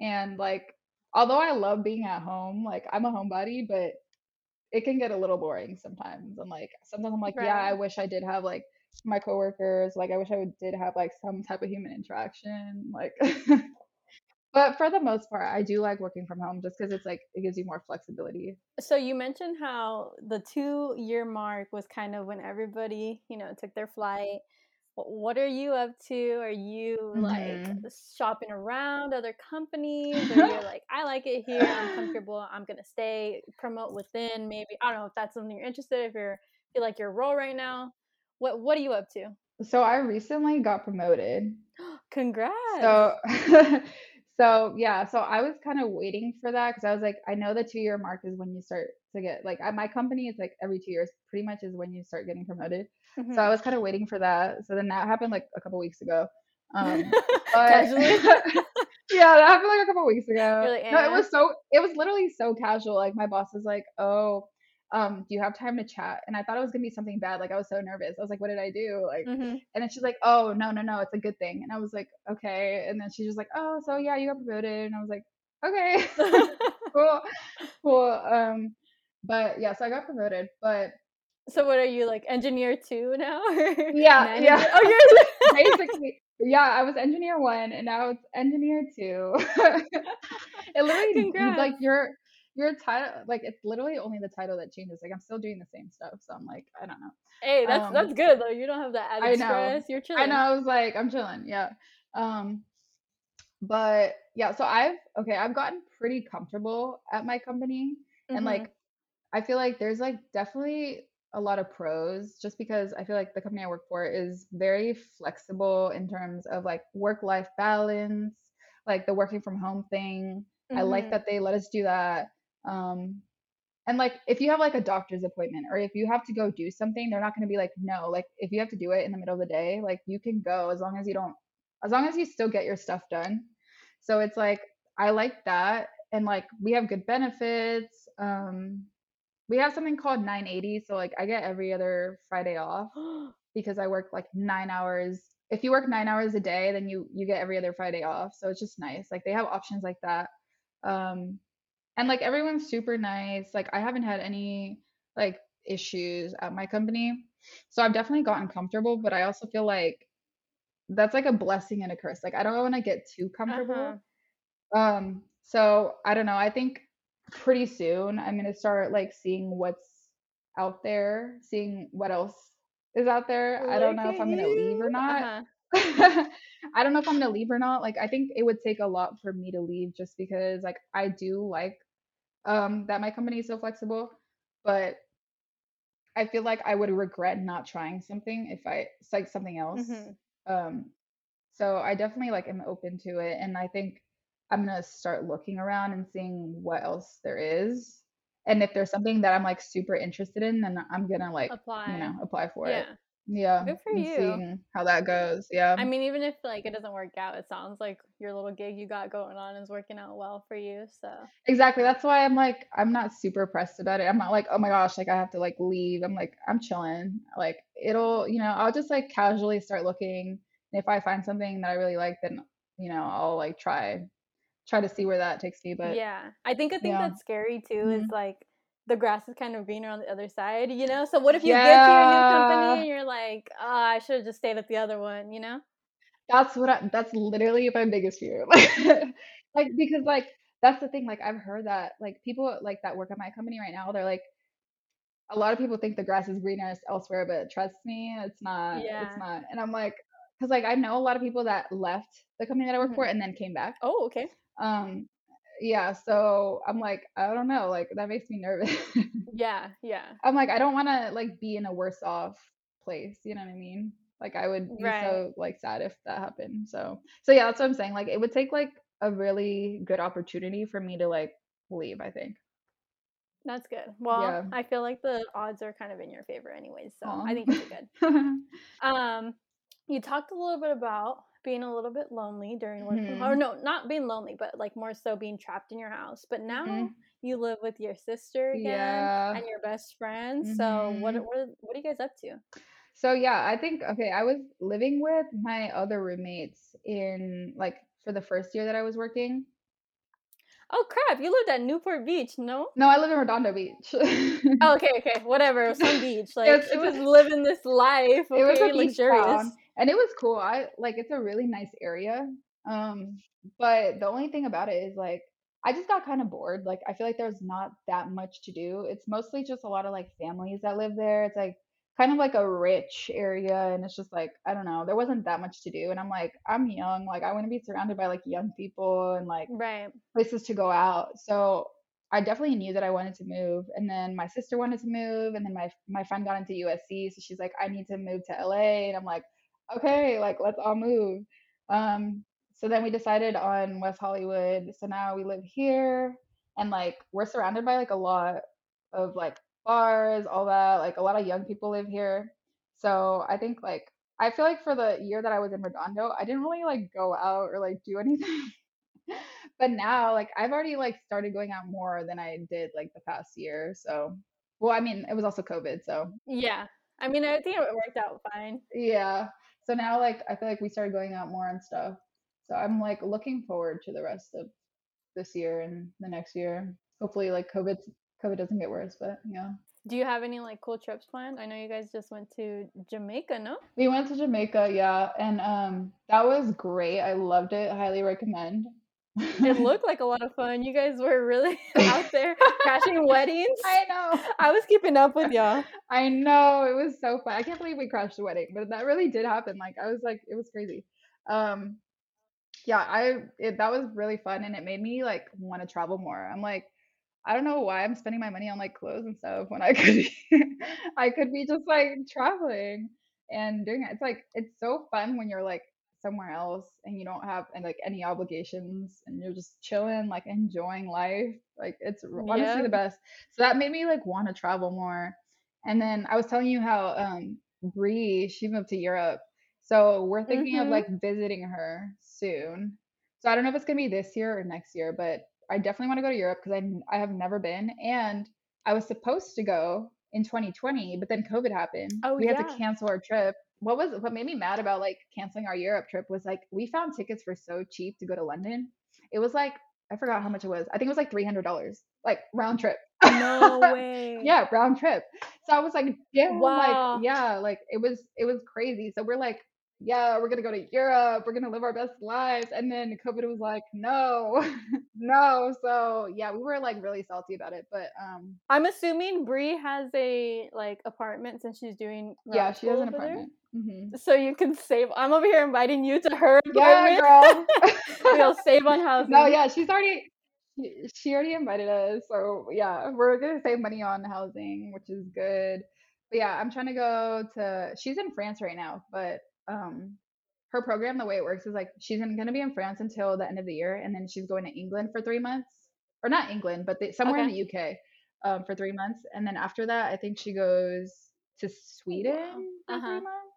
and like although i love being at home like i'm a homebody but it can get a little boring sometimes. And like sometimes I'm like, yeah, I wish I did have like my coworkers. Like I wish I would, did have like some type of human interaction. Like, (laughs) but for the most part, I do like working from home just because it's like it gives you more flexibility. So you mentioned how the two year mark was kind of when everybody, you know, took their flight. Wh- What are you up to? Are you like Mhm. shopping around other companies? Or you're (laughs) like, I like it here. I'm comfortable. I'm gonna stay. Promote within. Maybe I don't know if that's something you're interested. If you're feel like your role right now. What What are you up to? So I recently got promoted. (gasps) Congrats. So, (laughs) so yeah, so I was kind of waiting for that because I was like, I know the two year mark is when you start to get like at my company, it's like every two years, pretty much is when you start getting promoted. So Mhm. I was kind of waiting for that. So then that happened like a couple weeks ago. Um, (laughs) but (laughs) yeah, that happened like a couple weeks ago. No, it "Eh." was so it was literally so casual. Like my boss was like, "Oh, um, do you have time to chat? And I thought it was gonna be something bad. Like I was so nervous. I was like, what did I do? Like, hmm and then she's like, oh no no no, it's a good thing. And I was like, okay. And then she's just like, oh so yeah, you got promoted. And I was like, okay, (laughs) (laughs) cool, cool. Um, but yeah, so I got promoted. But so what are you like engineer two now? yeah, manager? yeah. Oh, (laughs) you're basically yeah i was engineer one and now it's engineer two it literally Congrats. like your your title like it's literally only the title that changes like i'm still doing the same stuff so i'm like i don't know hey, that's Um, that's good though. You don't have that added I know. stress. You're chilling. i know i was like i'm chilling yeah um but yeah so i've okay i've gotten pretty comfortable at my company and Mhm. like i feel like there's like definitely a lot of pros just because i feel like the company i work for is very flexible in terms of like work life balance like the working from home thing i like Mhm. that they let us do that um and like if you have like a doctor's appointment or if you have to go do something they're not going to be like no like if you have to do it in the middle of the day like you can go as long as you don't as long as you still get your stuff done. So it's like i like that and like we have good benefits um we have something called 980 so like i get every other friday off (gasps) because i work like nine hours. If you work nine hours a day then you you get every other friday off so it's just nice like they have options like that. Um and like everyone's super nice. Like i haven't had any like issues at my company. So i've definitely gotten comfortable but i also feel like that's like a blessing and a curse. Like i don't want to get too comfortable. Uh-huh. um so i don't know. I think pretty soon i'm going to start like seeing what's out there seeing what else is out there. I don't know if i'm going to leave or not. Uh-huh. (laughs) I don't know if I'm gonna leave or not. Like, I think it would take a lot for me to leave just because, like, I do like um that my company is so flexible, but I feel like I would regret not trying something if I it's like something else. Mhm. Um, so I definitely like am open to it, and I think I'm gonna start looking around and seeing what else there is. And if there's something that I'm like super interested in, then I'm gonna like, apply. you know, apply for it. Yeah. Good for you. seeing how that goes. Yeah. I mean, even if like it doesn't work out, it sounds like your little gig you got going on is working out well for you. So Exactly. That's why I'm like, I'm not super pressed about it. I'm not like, oh my gosh, like I have to like leave. I'm like, I'm chilling. Like it'll, you know, I'll just like casually start looking. And if I find something that I really like, then, you know, I'll like try, try to see where that takes me. But yeah, I think a thing yeah. that's scary too is Mhm. like the grass is kind of greener on the other side, you know. So what if you get to your new company and you're like, oh, I should have just stayed at the other one, you know? That's what I, that's literally my biggest fear. Like, (laughs) like because like that's the thing. Like I've heard that like people like that work at my company right now, they're like a lot of people think the grass is greener elsewhere, but trust me, it's not. Yeah. It's not. And I'm like, because like I know a lot of people that left the company that I work Mhm. for and then came back. Oh, okay. Um, yeah. So I'm like, I don't know. Like that makes me nervous. (laughs) Yeah, yeah. I'm like, I don't want to like be in a worse off place. You know what I mean? Like I would be Right. so like sad if that happened. So so yeah, that's what I'm saying. Like it would take like a really good opportunity for me to like leave. I think. That's good. Well, Yeah. I feel like the odds are kind of in your favor anyways, so Aw. I think be good. (laughs) Um, you talked a little bit about being a little bit lonely during work home. Or no, not being lonely, but like more so being trapped in your house. But now Mhm. you live with your sister again Yeah. and your best friend. So what Mhm. what what are you guys up to? So yeah, I think okay, I was living with my other roommates in like for the first year that I was working. Oh crap, you lived at Newport Beach, no? No, I live in Redondo Beach. Oh, okay, okay, whatever. Some beach. (laughs) Like it was living this life. Okay, it was a beach luxurious. town, and it was cool. I like it's a really nice area. Um, but the only thing about it is like I just got kind of bored. Like I feel like there's not that much to do. It's mostly just a lot of like families that live there. It's like kind of like a rich area, and it's just like I don't know. There wasn't that much to do, and I'm like I'm young. Like I want to be surrounded by like young people and like Right. places to go out. So I definitely knew that I wanted to move. And then my sister wanted to move, and then my my friend got into USC, so she's like, I need to move to LA, and I'm like, okay, like let's all move. Um, so then we decided on West Hollywood. So now we live here, and like we're surrounded by like a lot of like bars, all that. Like a lot of young people live here. So I think like I feel like for the year that I was in Redondo, I didn't really like go out or like do (laughs) anything. but now like I've already like started going out more than I did like the past year. So Well, I mean, it was also COVID, so Yeah. I mean, I think it worked out fine. yeah. So now, like, I feel like we started going out more and stuff. So I'm like looking forward to the rest of this year and the next year. Hopefully, like COVID, COVID doesn't get worse, but yeah. Do you have any like cool trips planned? I know you guys just went to Jamaica, no? We went to Jamaica, yeah, and um, that was great. I loved it. Highly recommend. It (laughs) looked like a lot of fun. You guys were really (laughs) out there (laughs) crashing weddings. I know. I was keeping up with y'all. I know. It was so fun. I can't believe we crashed a wedding, but that really did happen. Like I was like, it was crazy. Um, yeah, I it, that was really fun, and it made me like want to travel more. I'm like, I don't know why I'm spending my money on like clothes and stuff when I could be, I could be just like traveling and doing it. It's like it's so fun when you're like somewhere else and you don't have and like any obligations and you're just chilling, like enjoying life. Like it's honestly Yeah. the best. So that made me like want to travel more. And then I was telling you how um Bree, she moved to Europe. So we're thinking of Mhm. like visiting her soon. So I don't know if it's gonna be this year or next year, but I definitely want to go to Europe because I, I have never been, and I was supposed to go in 2020, but then COVID happened. Oh, we had to cancel our trip. What was what made me mad about like canceling our Europe trip was like we found tickets for so cheap to go to London. It was like I forgot how much it was. I think it was like three hundred dollars, like round trip. No (laughs) way. yeah, round trip. So I was like, damn, Wow. like yeah, like it was it was crazy. So we're like, yeah, we're gonna go to Europe, we're gonna live our best lives. And then COVID was like, no, (laughs) no. So yeah, we were like really salty about it. But um I'm assuming Brie has a like apartment since she's doing yeah, she has an apartment. hmm So you can save. I'm over here inviting you to her Yeah, apartment. girl. (laughs) We'll save on housing. No, yeah, she's already she she already invited us. So yeah, we're gonna save money on housing, which is good. But yeah, I'm trying to go to she's in France right now, but um her program, the way it works is like she's in, gonna be in France until the end of the year, and then she's going to England for three months. Or not England, but they, somewhere in the UK um, for three months. And then after that, I think she goes to Sweden for Uh-huh. three months.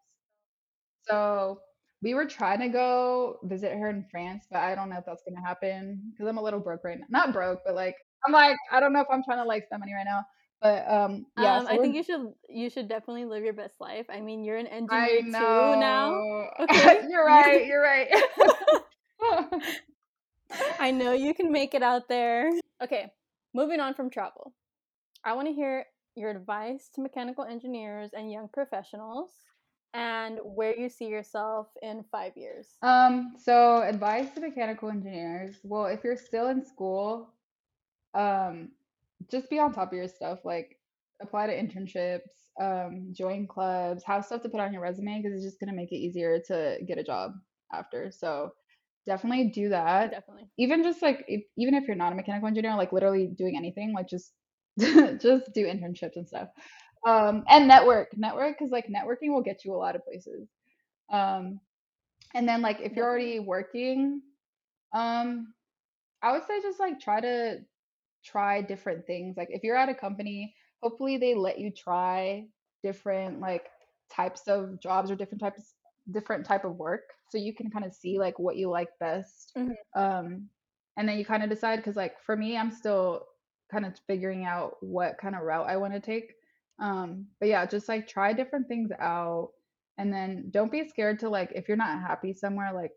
So we were trying to go visit her in France, but I don't know if that's gonna happen because I'm a little broke right now. Not broke, but like I'm like I don't know if I'm trying to like spend money right now. But um yeah, um, so I think you should you should definitely live your best life. I mean, you're an engineer too now. (laughs) Okay. you're (laughs) right. You're right. (laughs) I know you can make it out there. Okay, moving on from travel. I want to hear your advice to mechanical engineers and young professionals and where you see yourself in five years. Um, so advice to mechanical engineers. Well, if you're still in school, um, just be on top of your stuff. Like apply to internships, um, join clubs, have stuff to put on your resume because it's just gonna make it easier to get a job after. So definitely do that. Definitely. Even just like if, even if you're not a mechanical engineer, like literally doing anything, like just (laughs) just do internships and stuff. Um, and network, network, because like networking will get you a lot of places. Um, and then like if you're already working, um, I would say just like try to try different things. Like if you're at a company, hopefully they let you try different like types of jobs or different types different type of work so you can kind of see like what you like best. Mhm. Um, and then you kind of decide because like for me, I'm still kind of figuring out what kind of route I want to take. Um, but yeah, just like try different things out and then don't be scared to like if you're not happy somewhere, like,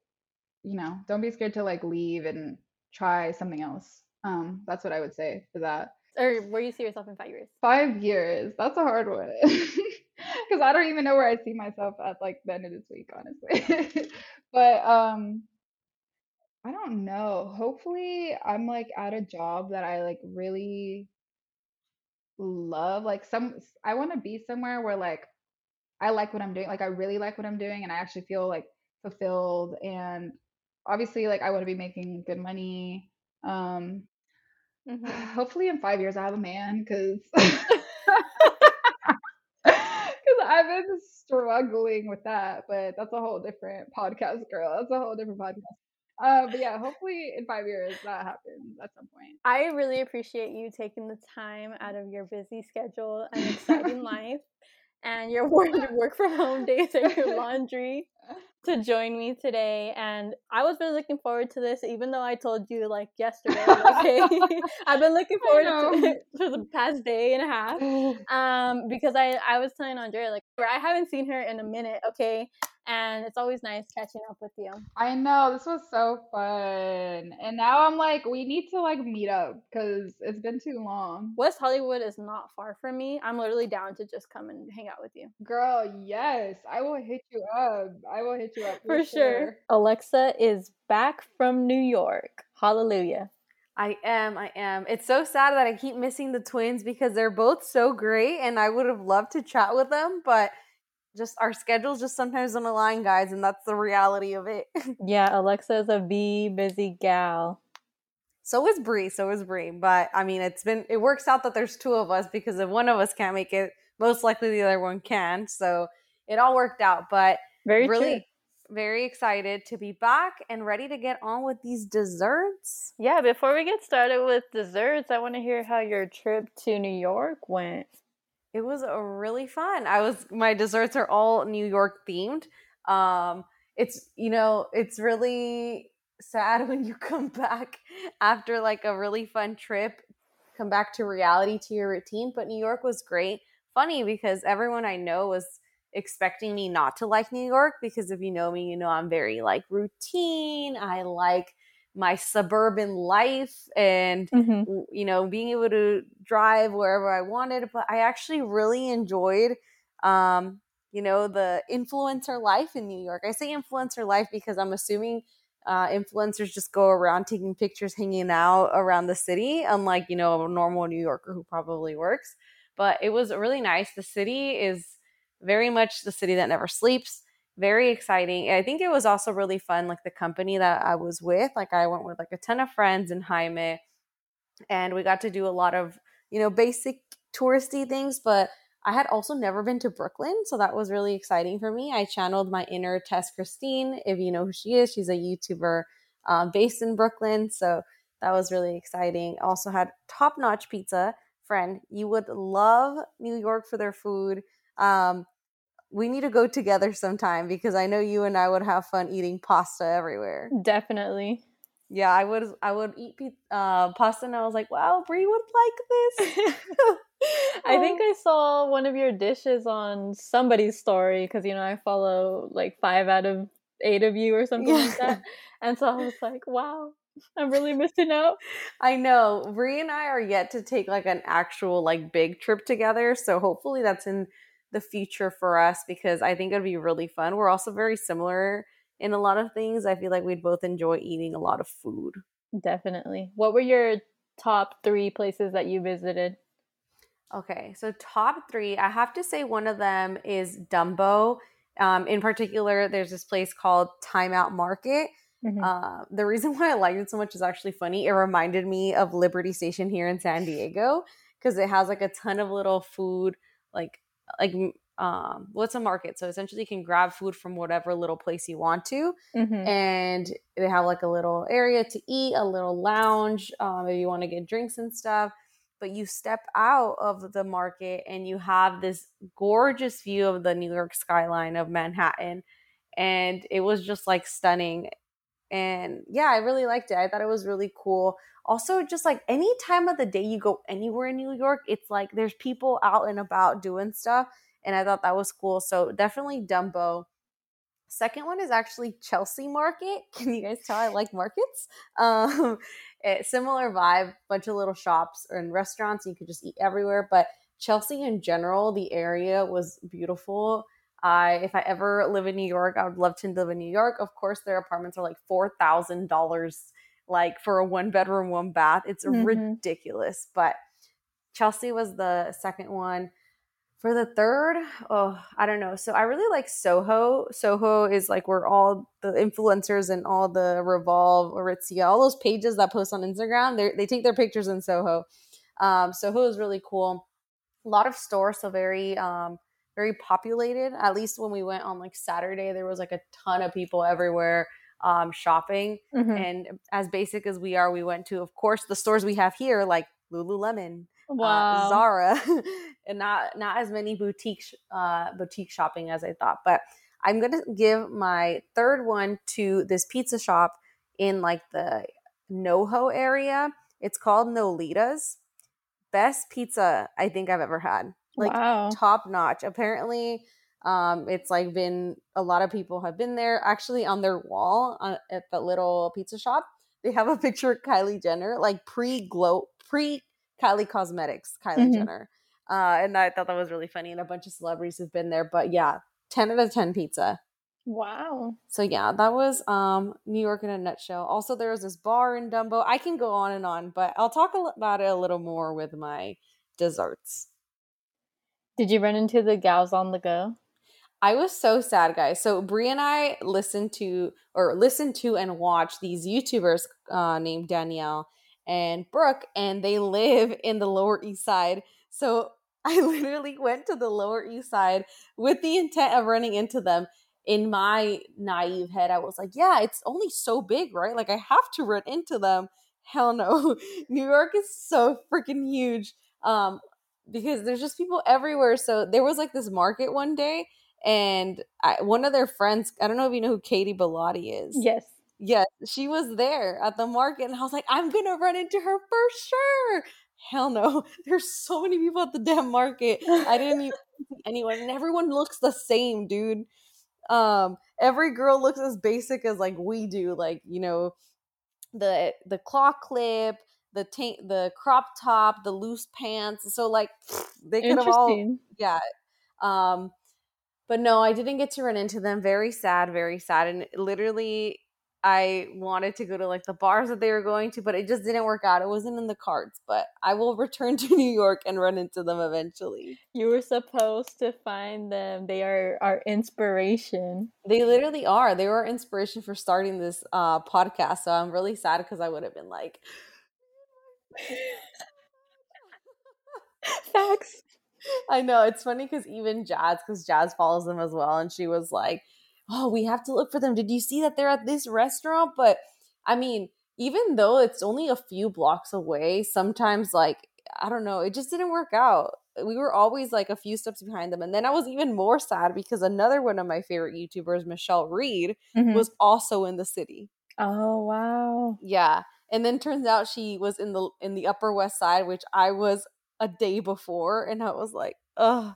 you know, don't be scared to like leave and try something else. Um, that's what I would say for that. Or where you see yourself in five years. Five years, that's a hard one. (laughs) Because I don't even know where I see myself at like the end of this week, honestly. (laughs) but um I don't know. Hopefully, I'm like at a job that I like really love. Like some, I want to be somewhere where like I like what I'm doing. Like I really like what I'm doing, and I actually feel like fulfilled. And obviously, like I want to be making good money. Um, Mhm. (sighs) hopefully, in five years, I have a man because because (laughs) (laughs) I've been struggling with that. But that's a whole different podcast, girl. That's a whole different podcast. Uh, but yeah, hopefully in five years that happens at some point. I really appreciate you taking the time out of your busy schedule and exciting (laughs) life and your work, your work from home days and your laundry (laughs) to join me today. And I was really looking forward to this, even though I told you like yesterday. Okay, (laughs) I've been looking forward to, to (laughs) the past day and a half. Um, because I I was telling Andrea like I haven't seen her in a minute. Okay, and it's always nice catching up with you. I know this was so fun, and now I'm like, we need to like meet up because it's been too long. West Hollywood is not far from me. I'm literally down to just come and hang out with you. Girl, yes, I will hit you up. I will hit you up for, for sure. sure. Alexa is back from New York. Hallelujah. I am. I am. It's so sad that I keep missing the twins because they're both so great and I would have loved to chat with them, but just our schedules just sometimes don't align, guys, and that's the reality of it. (laughs) yeah, Alexa is a be busy gal. So is Bree. So is Bree. But I mean, it's been it works out that there's two of us because if one of us can't make it, most likely the other one can. So it all worked out. But very really, true very excited to be back and ready to get on with these desserts. Yeah, before we get started with desserts, I want to hear how your trip to New York went. It was really fun. I was my desserts are all New York themed. Um it's you know, it's really sad (laughs) when you come back after like a really fun trip, come back to reality to your routine, but New York was great. Funny because everyone I know was expecting me not to like New York because if you know me, you know I'm very like routine. I like my suburban life and mm-hmm. you know being able to drive wherever I wanted, but I actually really enjoyed um you know the influencer life in New York. I say influencer life because I'm assuming uh, influencers just go around taking pictures, hanging out around the city, unlike you know a normal New Yorker who probably works. But it was really nice. The city is very much the city that never sleeps. Very exciting. I think it was also really fun, like the company that I was with. Like I went with like a ton of friends in Jaime, and we got to do a lot of you know basic touristy things. But I had also never been to Brooklyn, so that was really exciting for me. I channeled my inner Tess Christine. If you know who she is, she's a YouTuber um, based in Brooklyn, so that was really exciting. Also had top notch pizza. Friend, you would love New York for their food. Um, we need to go together sometime because I know you and I would have fun eating pasta everywhere. Definitely. Yeah, I would. I would eat uh, pasta, and I was like, "Wow, Brie would like this." (laughs) I think I saw one of your dishes on somebody's story because you know I follow like five out of eight of you or something yeah. like that, and so I was like, "Wow, I'm really missing out." (laughs) I know Brie and I are yet to take like an actual like big trip together, so hopefully that's in the future for us because I think it'd be really fun. We're also very similar in a lot of things. I feel like we'd both enjoy eating a lot of food. Definitely. What were your top three places that you visited? Okay, so top three, I have to say one of them is Dumbo. Um, in particular, there's this place called Time Out Market. Mm-hmm. Uh, the reason (laughs) why I liked it so much is actually funny. It reminded me of Liberty Station here in San Diego because it has like a ton of little food, like like um what's a market so essentially you can grab food from whatever little place you want to mm-hmm. and they have like a little area to eat a little lounge um if you want to get drinks and stuff but you step out of the market and you have this gorgeous view of the new york skyline of manhattan and it was just like stunning and yeah i really liked it. I thought it was really cool. Also just like any time of the day you go anywhere in new york it's like there's people out and about doing stuff and i thought that was cool. So definitely dumbo. Second one is actually chelsea market. (laughs) Can you guys tell i like markets? (laughs) Um it, eh, similar vibe bunch of little shops and restaurants you could just eat everywhere but chelsea in general the area was beautiful I, if I ever live in New York, I would love to live in New York. Of course, their apartments are like four thousand dollars like for a one bedroom, one bath. It's mm-hmm. ridiculous. But Chelsea was the second one. For the third, oh, I don't know. So I really like Soho. Soho is like where all the influencers and all the Revolve, Aritzia, all those pages that post on Instagram, they take their pictures in Soho. Um, Soho is really cool. A lot of stores, so very um, very populated. At least when we went on like Saturday, there was like a ton of people everywhere um, shopping. Mm-hmm. And as basic as we are, we went to, of course, the stores we have here, like Lululemon, uh, wow. uh, Zara, (laughs) and not not as many boutique uh, boutique shopping as I thought. But I'm gonna give my third one to this pizza shop in like the NoHo area. It's called Nolita's. Best pizza I think I've ever had. Like wow. top notch. Apparently, um, it's like been a lot of people have been there. Actually, on their wall uh, at the little pizza shop, they have a picture of Kylie Jenner, like pre glow pre Kylie Cosmetics, Kylie Mhm. Jenner. Uh, and I thought that was really funny. And a bunch of celebrities have been there. But yeah, 10 out of 10 pizza. Wow. So yeah, that was um New York in a nutshell. Also, there was this bar in Dumbo. I can go on and on, but I'll talk about it a little more with my desserts. Did you run into the gals on the go? I was so sad, guys. So Brie and I listened to or listened to and watched these YouTubers uh, named Danielle and Brooke, and they live in the Lower East Side. So (laughs) I literally went to the Lower East Side with the intent of running into them. In my naive head, I was like, "Yeah, it's only so big, right? Like I have to run into them." Hell no, (laughs) New York is so freaking huge. Um, because there's just people everywhere. So there was like this market one day and I, one of their friends i don't know if you know who katie bellotti is. Yes. yes she was there at the market and i was like i'm gonna run into her for sure. Hell no. (laughs) There's so many people at the damn market. I didn't even (laughs) see anyone and everyone looks the same dude. Um every girl looks as basic as like we do like you know the the claw clip the taint, the crop top the loose pants so like (sniffs) they could have all yeah um but no i didn't get to run into them. Very sad very sad and literally i wanted to go to like the bars that they were going to but it just didn't work out. It wasn't in the cards but i will (laughs) return to new york and run into them eventually. You were supposed to find them. They are our inspiration. they literally are. They were our inspiration for starting this uh podcast so i'm really sad because i would have been like Facts. I know it's funny because even Jazz, because Jazz follows them as well, and she was like, "Oh, we have to look for them. Did you see that they're at this restaurant?" But I mean, even though it's only a few blocks away, sometimes like I don't know, it just didn't work out. We were always like a few steps behind them, and then I was even more sad because another one of my favorite YouTubers, Michelle Reed, Mhm. was also in the city. Oh wow. Yeah. And then turns out she was in the in the Upper West Side, which I was a day before, and I was like, "Ugh,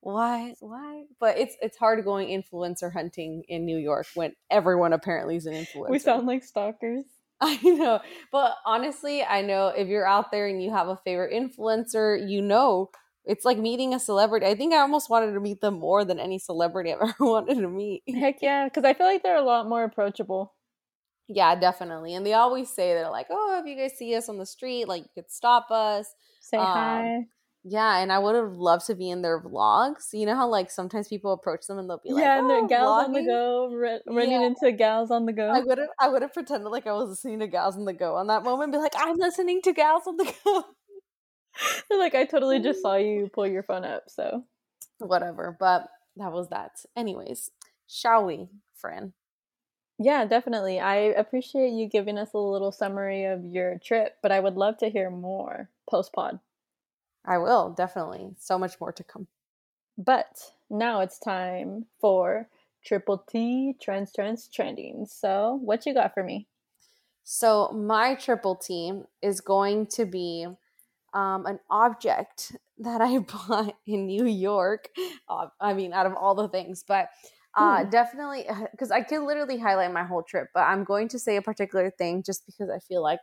why, why?" But it's it's hard going influencer hunting in New York when everyone apparently is an influencer. We sound like stalkers. (laughs) I know, but honestly, I know if you're out there and you have a favorite influencer, you know. It's like meeting a celebrity. I think I almost wanted to meet them more than any celebrity I've (laughs) ever wanted to meet. Heck yeah, because I feel like they're a lot more approachable. Yeah, definitely. And they always say they're like, "Oh, if you guys see us on the street, like you could stop us." Say Um, hi. Yeah, and I would have loved to be in their vlogs. You know how like sometimes people approach them and they'll be like, yeah, and the "Oh, gals on the go, ru- running Yeah. into gals on the go. I would have I would have pretended like I was listening to Gals on the Go on that moment, be like, I'm listening to Gals on the Go. (laughs) They're like, I totally just saw (laughs) you pull your phone up. So Whatever. But that was that. Anyways, shall we, Fran? Yeah, definitely. I appreciate you giving us a little summary of your trip, but I would love to hear more post pod. I will, definitely. So much more to come. But now it's time for triple T trends, trends, trending. So what you got for me? So my triple T is going to be um, an object (laughs) that I (laughs) bought in New York. Uh, I mean, out of all the things, but uh, Hmm. definitely because I could literally highlight my whole trip. But I'm going to say a particular thing just because I feel like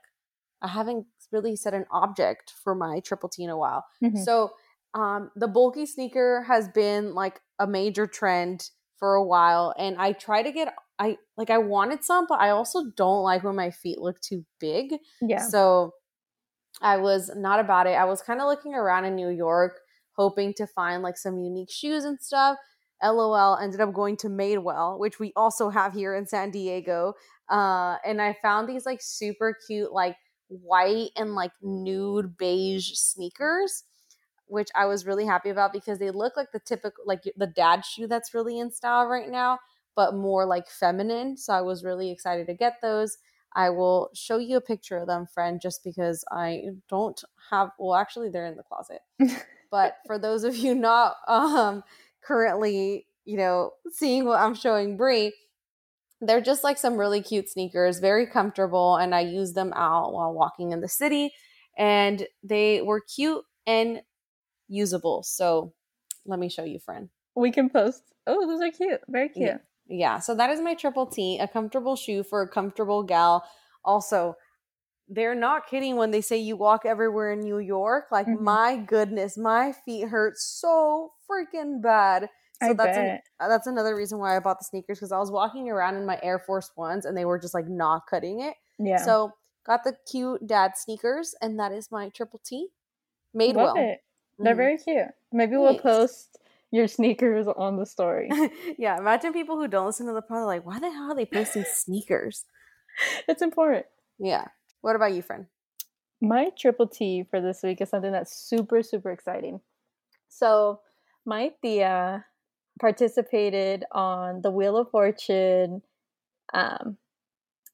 I haven't really said an object for my triple T in a while. Mhm. So um, the bulky sneaker has been like a major trend for a while, and I try to get I like I wanted some, but I also don't like when my feet look too big. Yeah. So I was not about it. I was kind of looking around in New York, hoping to find like some unique shoes and stuff. LOL ended up going to Madewell, which we also have here in San Diego. Uh, and I found these like super cute, like white and like nude beige sneakers, which I was really happy about because they look like the typical, like the dad shoe that's really in style right now, but more like feminine. So I was really excited to get those. I will show you a picture of them, friend, just because I don't have. Well, actually, they're in the closet. (laughs) but for those of you not um, currently, you know, seeing what I'm showing Brie, they're just like some really cute sneakers, very comfortable, and I use them out while walking in the city. And they were cute and usable. So let me show you, friend. We can post. Oh, those are cute. Very cute. Yeah. Yeah. So that is my triple T, a comfortable shoe for a comfortable gal. Also, they're not kidding when they say you walk everywhere in New York. Like, Mhm. my goodness, my feet hurt so freaking bad. So I that's an, uh, that's another reason why I bought the sneakers because I was walking around in my Air Force Ones and they were just like not cutting it. Yeah. So got the cute dad sneakers, and that is my triple T. Made Love well. it. They're Mhm. very cute. Maybe we'll post your sneakers on the story. (laughs) yeah, imagine people who don't listen to the pod like, why the hell are they posting sneakers? (laughs) it's important. Yeah. What about you, friend? My triple T for this week is something that's super, super exciting. So, my Thea participated on the Wheel of Fortune um,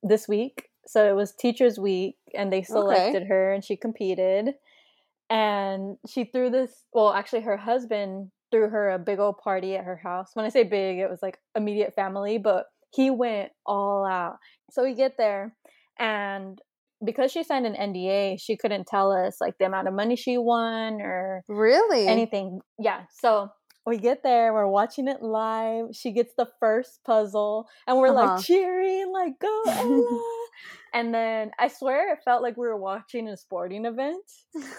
this week. So, it was Teachers Week, and they selected her, and she competed. And she threw this, well, actually, her husband threw her a big old party at her house. When I say big, it was like immediate family, but he went all out. So, we get there, and because she signed an NDA, she couldn't tell us like the amount of money she won or Really? anything. Yeah. So we get there, we're watching it live. She gets the first puzzle, and we're Uh-huh. like cheering, like "Go (laughs) Ella!" and then I swear it felt like we were watching a sporting event.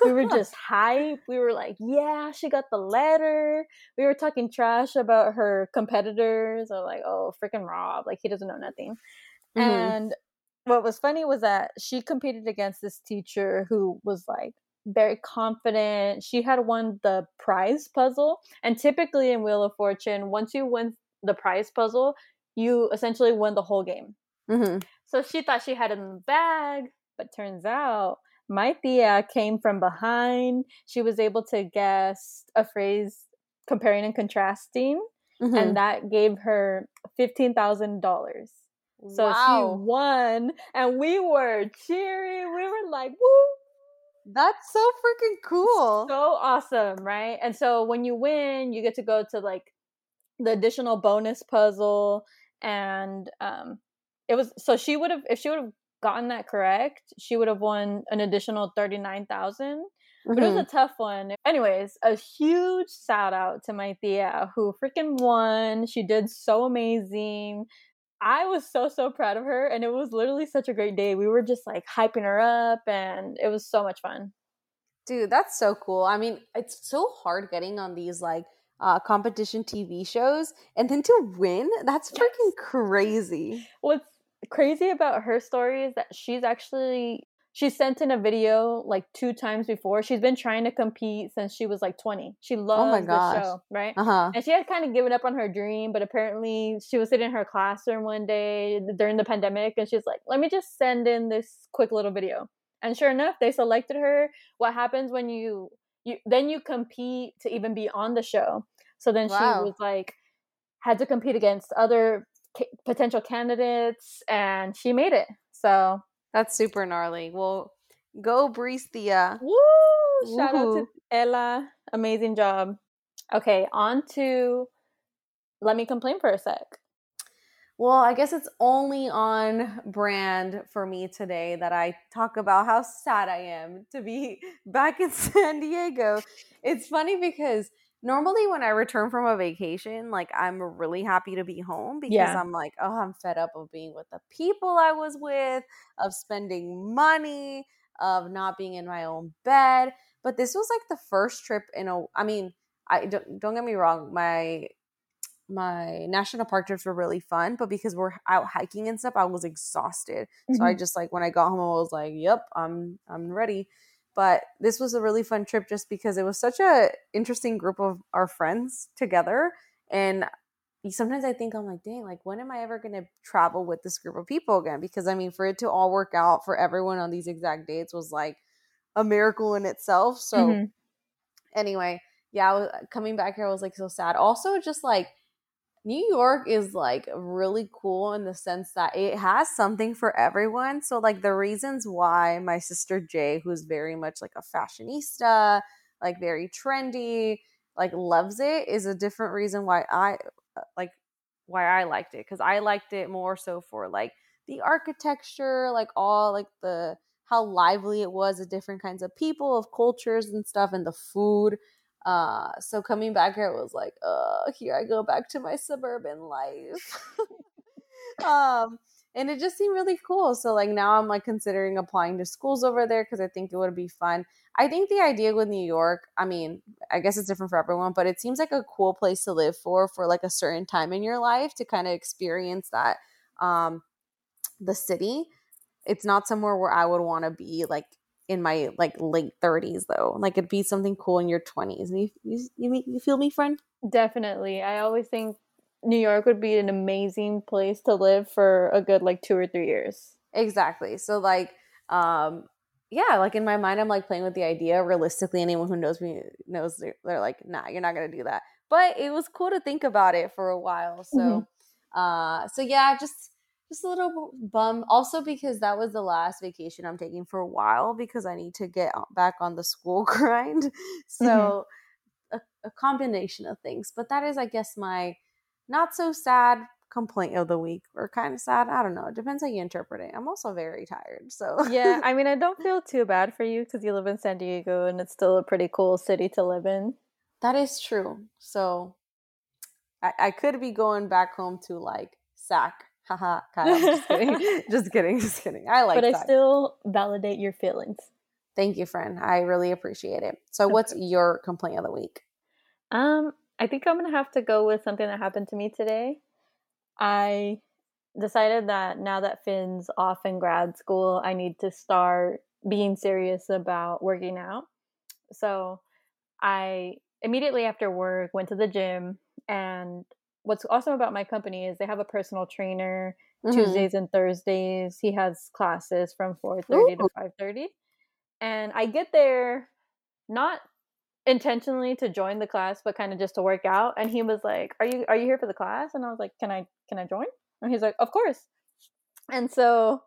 We were (laughs) just hype. We were like, "Yeah, she got the letter." We were talking trash about her competitors. Or like, "Oh, freaking Rob! Like he doesn't know nothing." Mhm. And what was funny was that she competed against this teacher who was like very confident. She had won the prize puzzle. And typically in Wheel of Fortune, once you win the prize puzzle, you essentially win the whole game. Mhm. So she thought she had it in the bag, but turns out my Thea came from behind. She was able to guess a phrase comparing and contrasting, Mhm. and that gave her $15,000. So wow. she won, and we were cheering. We were like, "Woo!" That's so freaking cool. So awesome, right? And so when you win, you get to go to like the additional bonus puzzle, and um, it was so she would have if she would have gotten that correct, she would have won an additional thirty nine thousand. But it was a tough one. Anyways, a huge shout out to my Thea who freaking won. She did so amazing. I was so so proud of her and it was literally such a great day. We were just like hyping her up and it was so much fun. Dude, that's so cool. I mean, it's so hard getting on these like uh, competition TV shows and then to win. That's Yes. freaking crazy. What's crazy about her story is that she's actually she sent in a video like two times before. She's been trying to compete since she was like 20. She loves the gosh. show, right? Uh huh. And she had kind of given up on her dream, but apparently she was sitting in her classroom one day during the pandemic and she's like, let me just send in this quick little video. And sure enough, they selected her. What happens when you, you then you compete to even be on the show. So then Wow. she was like, had to compete against other potential candidates and she made it. So, That's super gnarly. Well, go Brie's Thea. woo! Shout out to Ella. Amazing job. Okay, on to let me complain for a sec. Well, I guess it's only on brand for me today that I talk about how sad I am to be (laughs) back in San Diego. It's funny because normally when I return from a vacation, like I'm really happy to be home because Yeah. I'm like, oh, I'm fed up of being with the people I was with, of spending money, of not being in my own bed. But this was like the first trip in a I mean, I don't, don't get me wrong, my my national park trips were really fun, but because we're out hiking and stuff, I was exhausted. So I Mhm. just like when I got home, I was like, "Yep, I'm I'm ready." But this was a really fun trip just because it was such a interesting group of our friends together, and sometimes I think I'm like, "Dang, like when am I ever going to travel with this group of people again?" Because I mean, for it to all work out for everyone on these exact dates was like a miracle in itself. So Mhm. anyway, yeah, I was, coming back here, I was like so sad. Also, just like New York is like really cool in the sense that it has something for everyone. So, like, the reasons why my sister Jay, who's very much like a fashionista, like very trendy, like loves it, is a different reason why I uh, like why I liked it cuz I liked it more so for like the architecture, like all like the how lively it was, the different kinds of people, of cultures and stuff and the food. Uh so coming back here was like, uh here I go back to my suburban life. (laughs) um and it just seemed really cool. So like now I'm like considering applying to schools over there because I think it would be fun. I think the idea with New York, I mean, I guess it's different for everyone, but it seems like a cool place to live for for like a certain time in your life to kind of experience that um the city. It's not somewhere where I would want to be like in my like late 30s though. Like it'd be something cool in your 20s. You you you, you feel me, friend? Definitely. I always think New York would be an amazing place to live for a good like 2 or 3 years. Exactly. So like um yeah, like in my mind, I'm like playing with the idea. Realistically, anyone who knows me knows they're, they're like, nah, you're not gonna do that. But it was cool to think about it for a while. So, mm-hmm. uh, so yeah, just just a little bum. Also because that was the last vacation I'm taking for a while because I need to get back on the school (laughs) grind. So, mm-hmm. a, a combination of things. But that is, I guess, my not so sad complaint of the week or kind of sad. I don't know. It depends how you interpret it. I'm also very tired. So, yeah, I mean, I (laughs) don't feel too bad for you because you live in San Diego and it's still a pretty cool city to live in. That is true. So, I, I could be going back home to like Sac. Haha, Kyle. Just kidding. (laughs) (laughs) just kidding. Just kidding. I like But I still validate your feelings. Thank you, friend. I really appreciate it. So, what's your complaint of the week? Um, I think I'm gonna have to go with something that happened to me today. I decided that now that Finn's off in grad school, I need to start being serious about working out. So I immediately after work went to the gym and what's awesome about my company is they have a personal trainer mm-hmm. Tuesdays and Thursdays. He has classes from 4:30 to 5:30. And I get there not intentionally to join the class but kind of just to work out and he was like are you are you here for the class and i was like can i can i join and he's like of course and so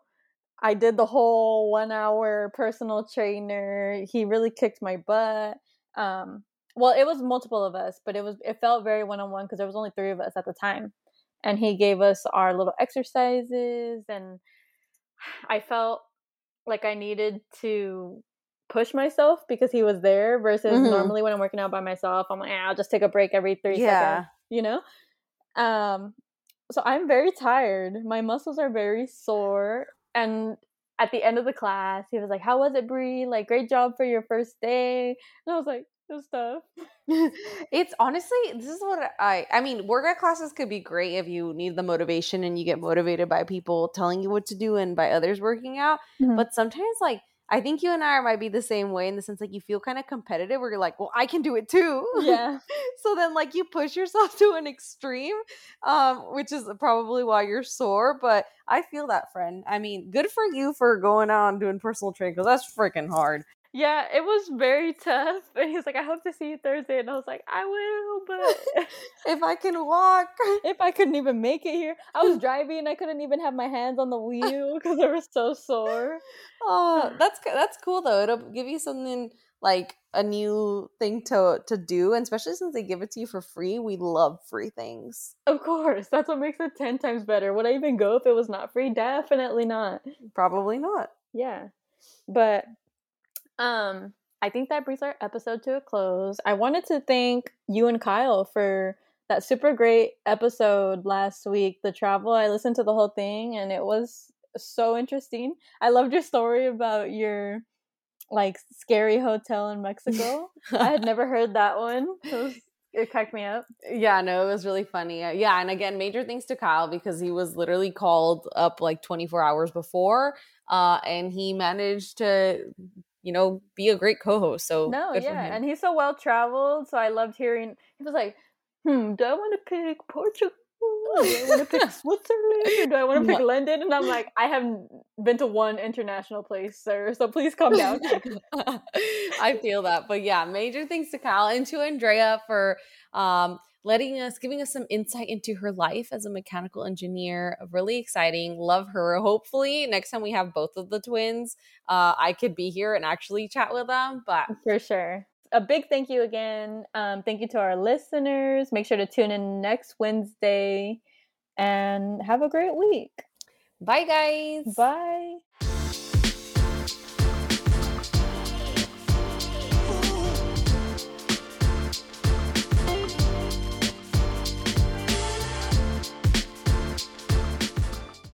i did the whole one hour personal trainer he really kicked my butt um well it was multiple of us but it was it felt very one-on-one because there was only three of us at the time and he gave us our little exercises and i felt like i needed to push myself because he was there versus mm-hmm. normally when I'm working out by myself, I'm like, ah, I'll just take a break every three yeah. seconds, you know? Um, so I'm very tired. My muscles are very sore. And at the end of the class, he was like, How was it, Brie? Like, great job for your first day. And I was like, was tough. (laughs) it's honestly, this is what I I mean, workout classes could be great if you need the motivation and you get motivated by people telling you what to do and by others working out. Mm-hmm. But sometimes like I think you and I might be the same way in the sense like you feel kind of competitive where you're like, well, I can do it too. Yeah. (laughs) so then like you push yourself (laughs) to an extreme, um, which is probably why you're sore. But I feel that, friend. I mean, good for you for going out and doing personal training because that's freaking hard. Yeah, it was very tough. And he's like, I hope to see you Thursday. And I was like, I will, but (laughs) if I can walk, (laughs) if I couldn't even make it here, I was (laughs) driving. I couldn't even have my hands on the wheel because I was so sore. Oh, (sighs) that's that's cool though. It'll give you something like a new thing to to do, and especially since they give it to you for free. We love free things. Of course, that's what makes it ten times better. Would I even go if it was not free? Definitely not. Probably not. Yeah, but um, I think that brings our episode to a close. I wanted to thank you and Kyle for that super great episode last week, the travel. I listened to the whole thing and it was so interesting. I loved your story about your like scary hotel in Mexico. (laughs) I had never heard that one. It, was, it cracked me up. Yeah, no, it was really funny. Uh, yeah, and again, major thanks to Kyle because he was literally called up like 24 hours before uh, and he managed to you know, be a great co-host. So no, yeah, and he's so well traveled. So I loved hearing. He was like, "Hmm, do I want to pick Portugal? Do I want to pick (laughs) Switzerland? Or do I want to pick London?" And I'm like, "I haven't been to one international place, sir. So please calm down." (laughs) I feel that, but yeah, major thanks to Kyle and to Andrea for um letting us, giving us some insight into her life as a mechanical engineer. Really exciting. Love her. Hopefully, next time we have both of the twins, uh, I could be here and actually chat with them. But for sure. a big thank you again. Um, thank you to our listeners. Make sure to tune in next Wednesday and have a great week. Bye, guys. Bye.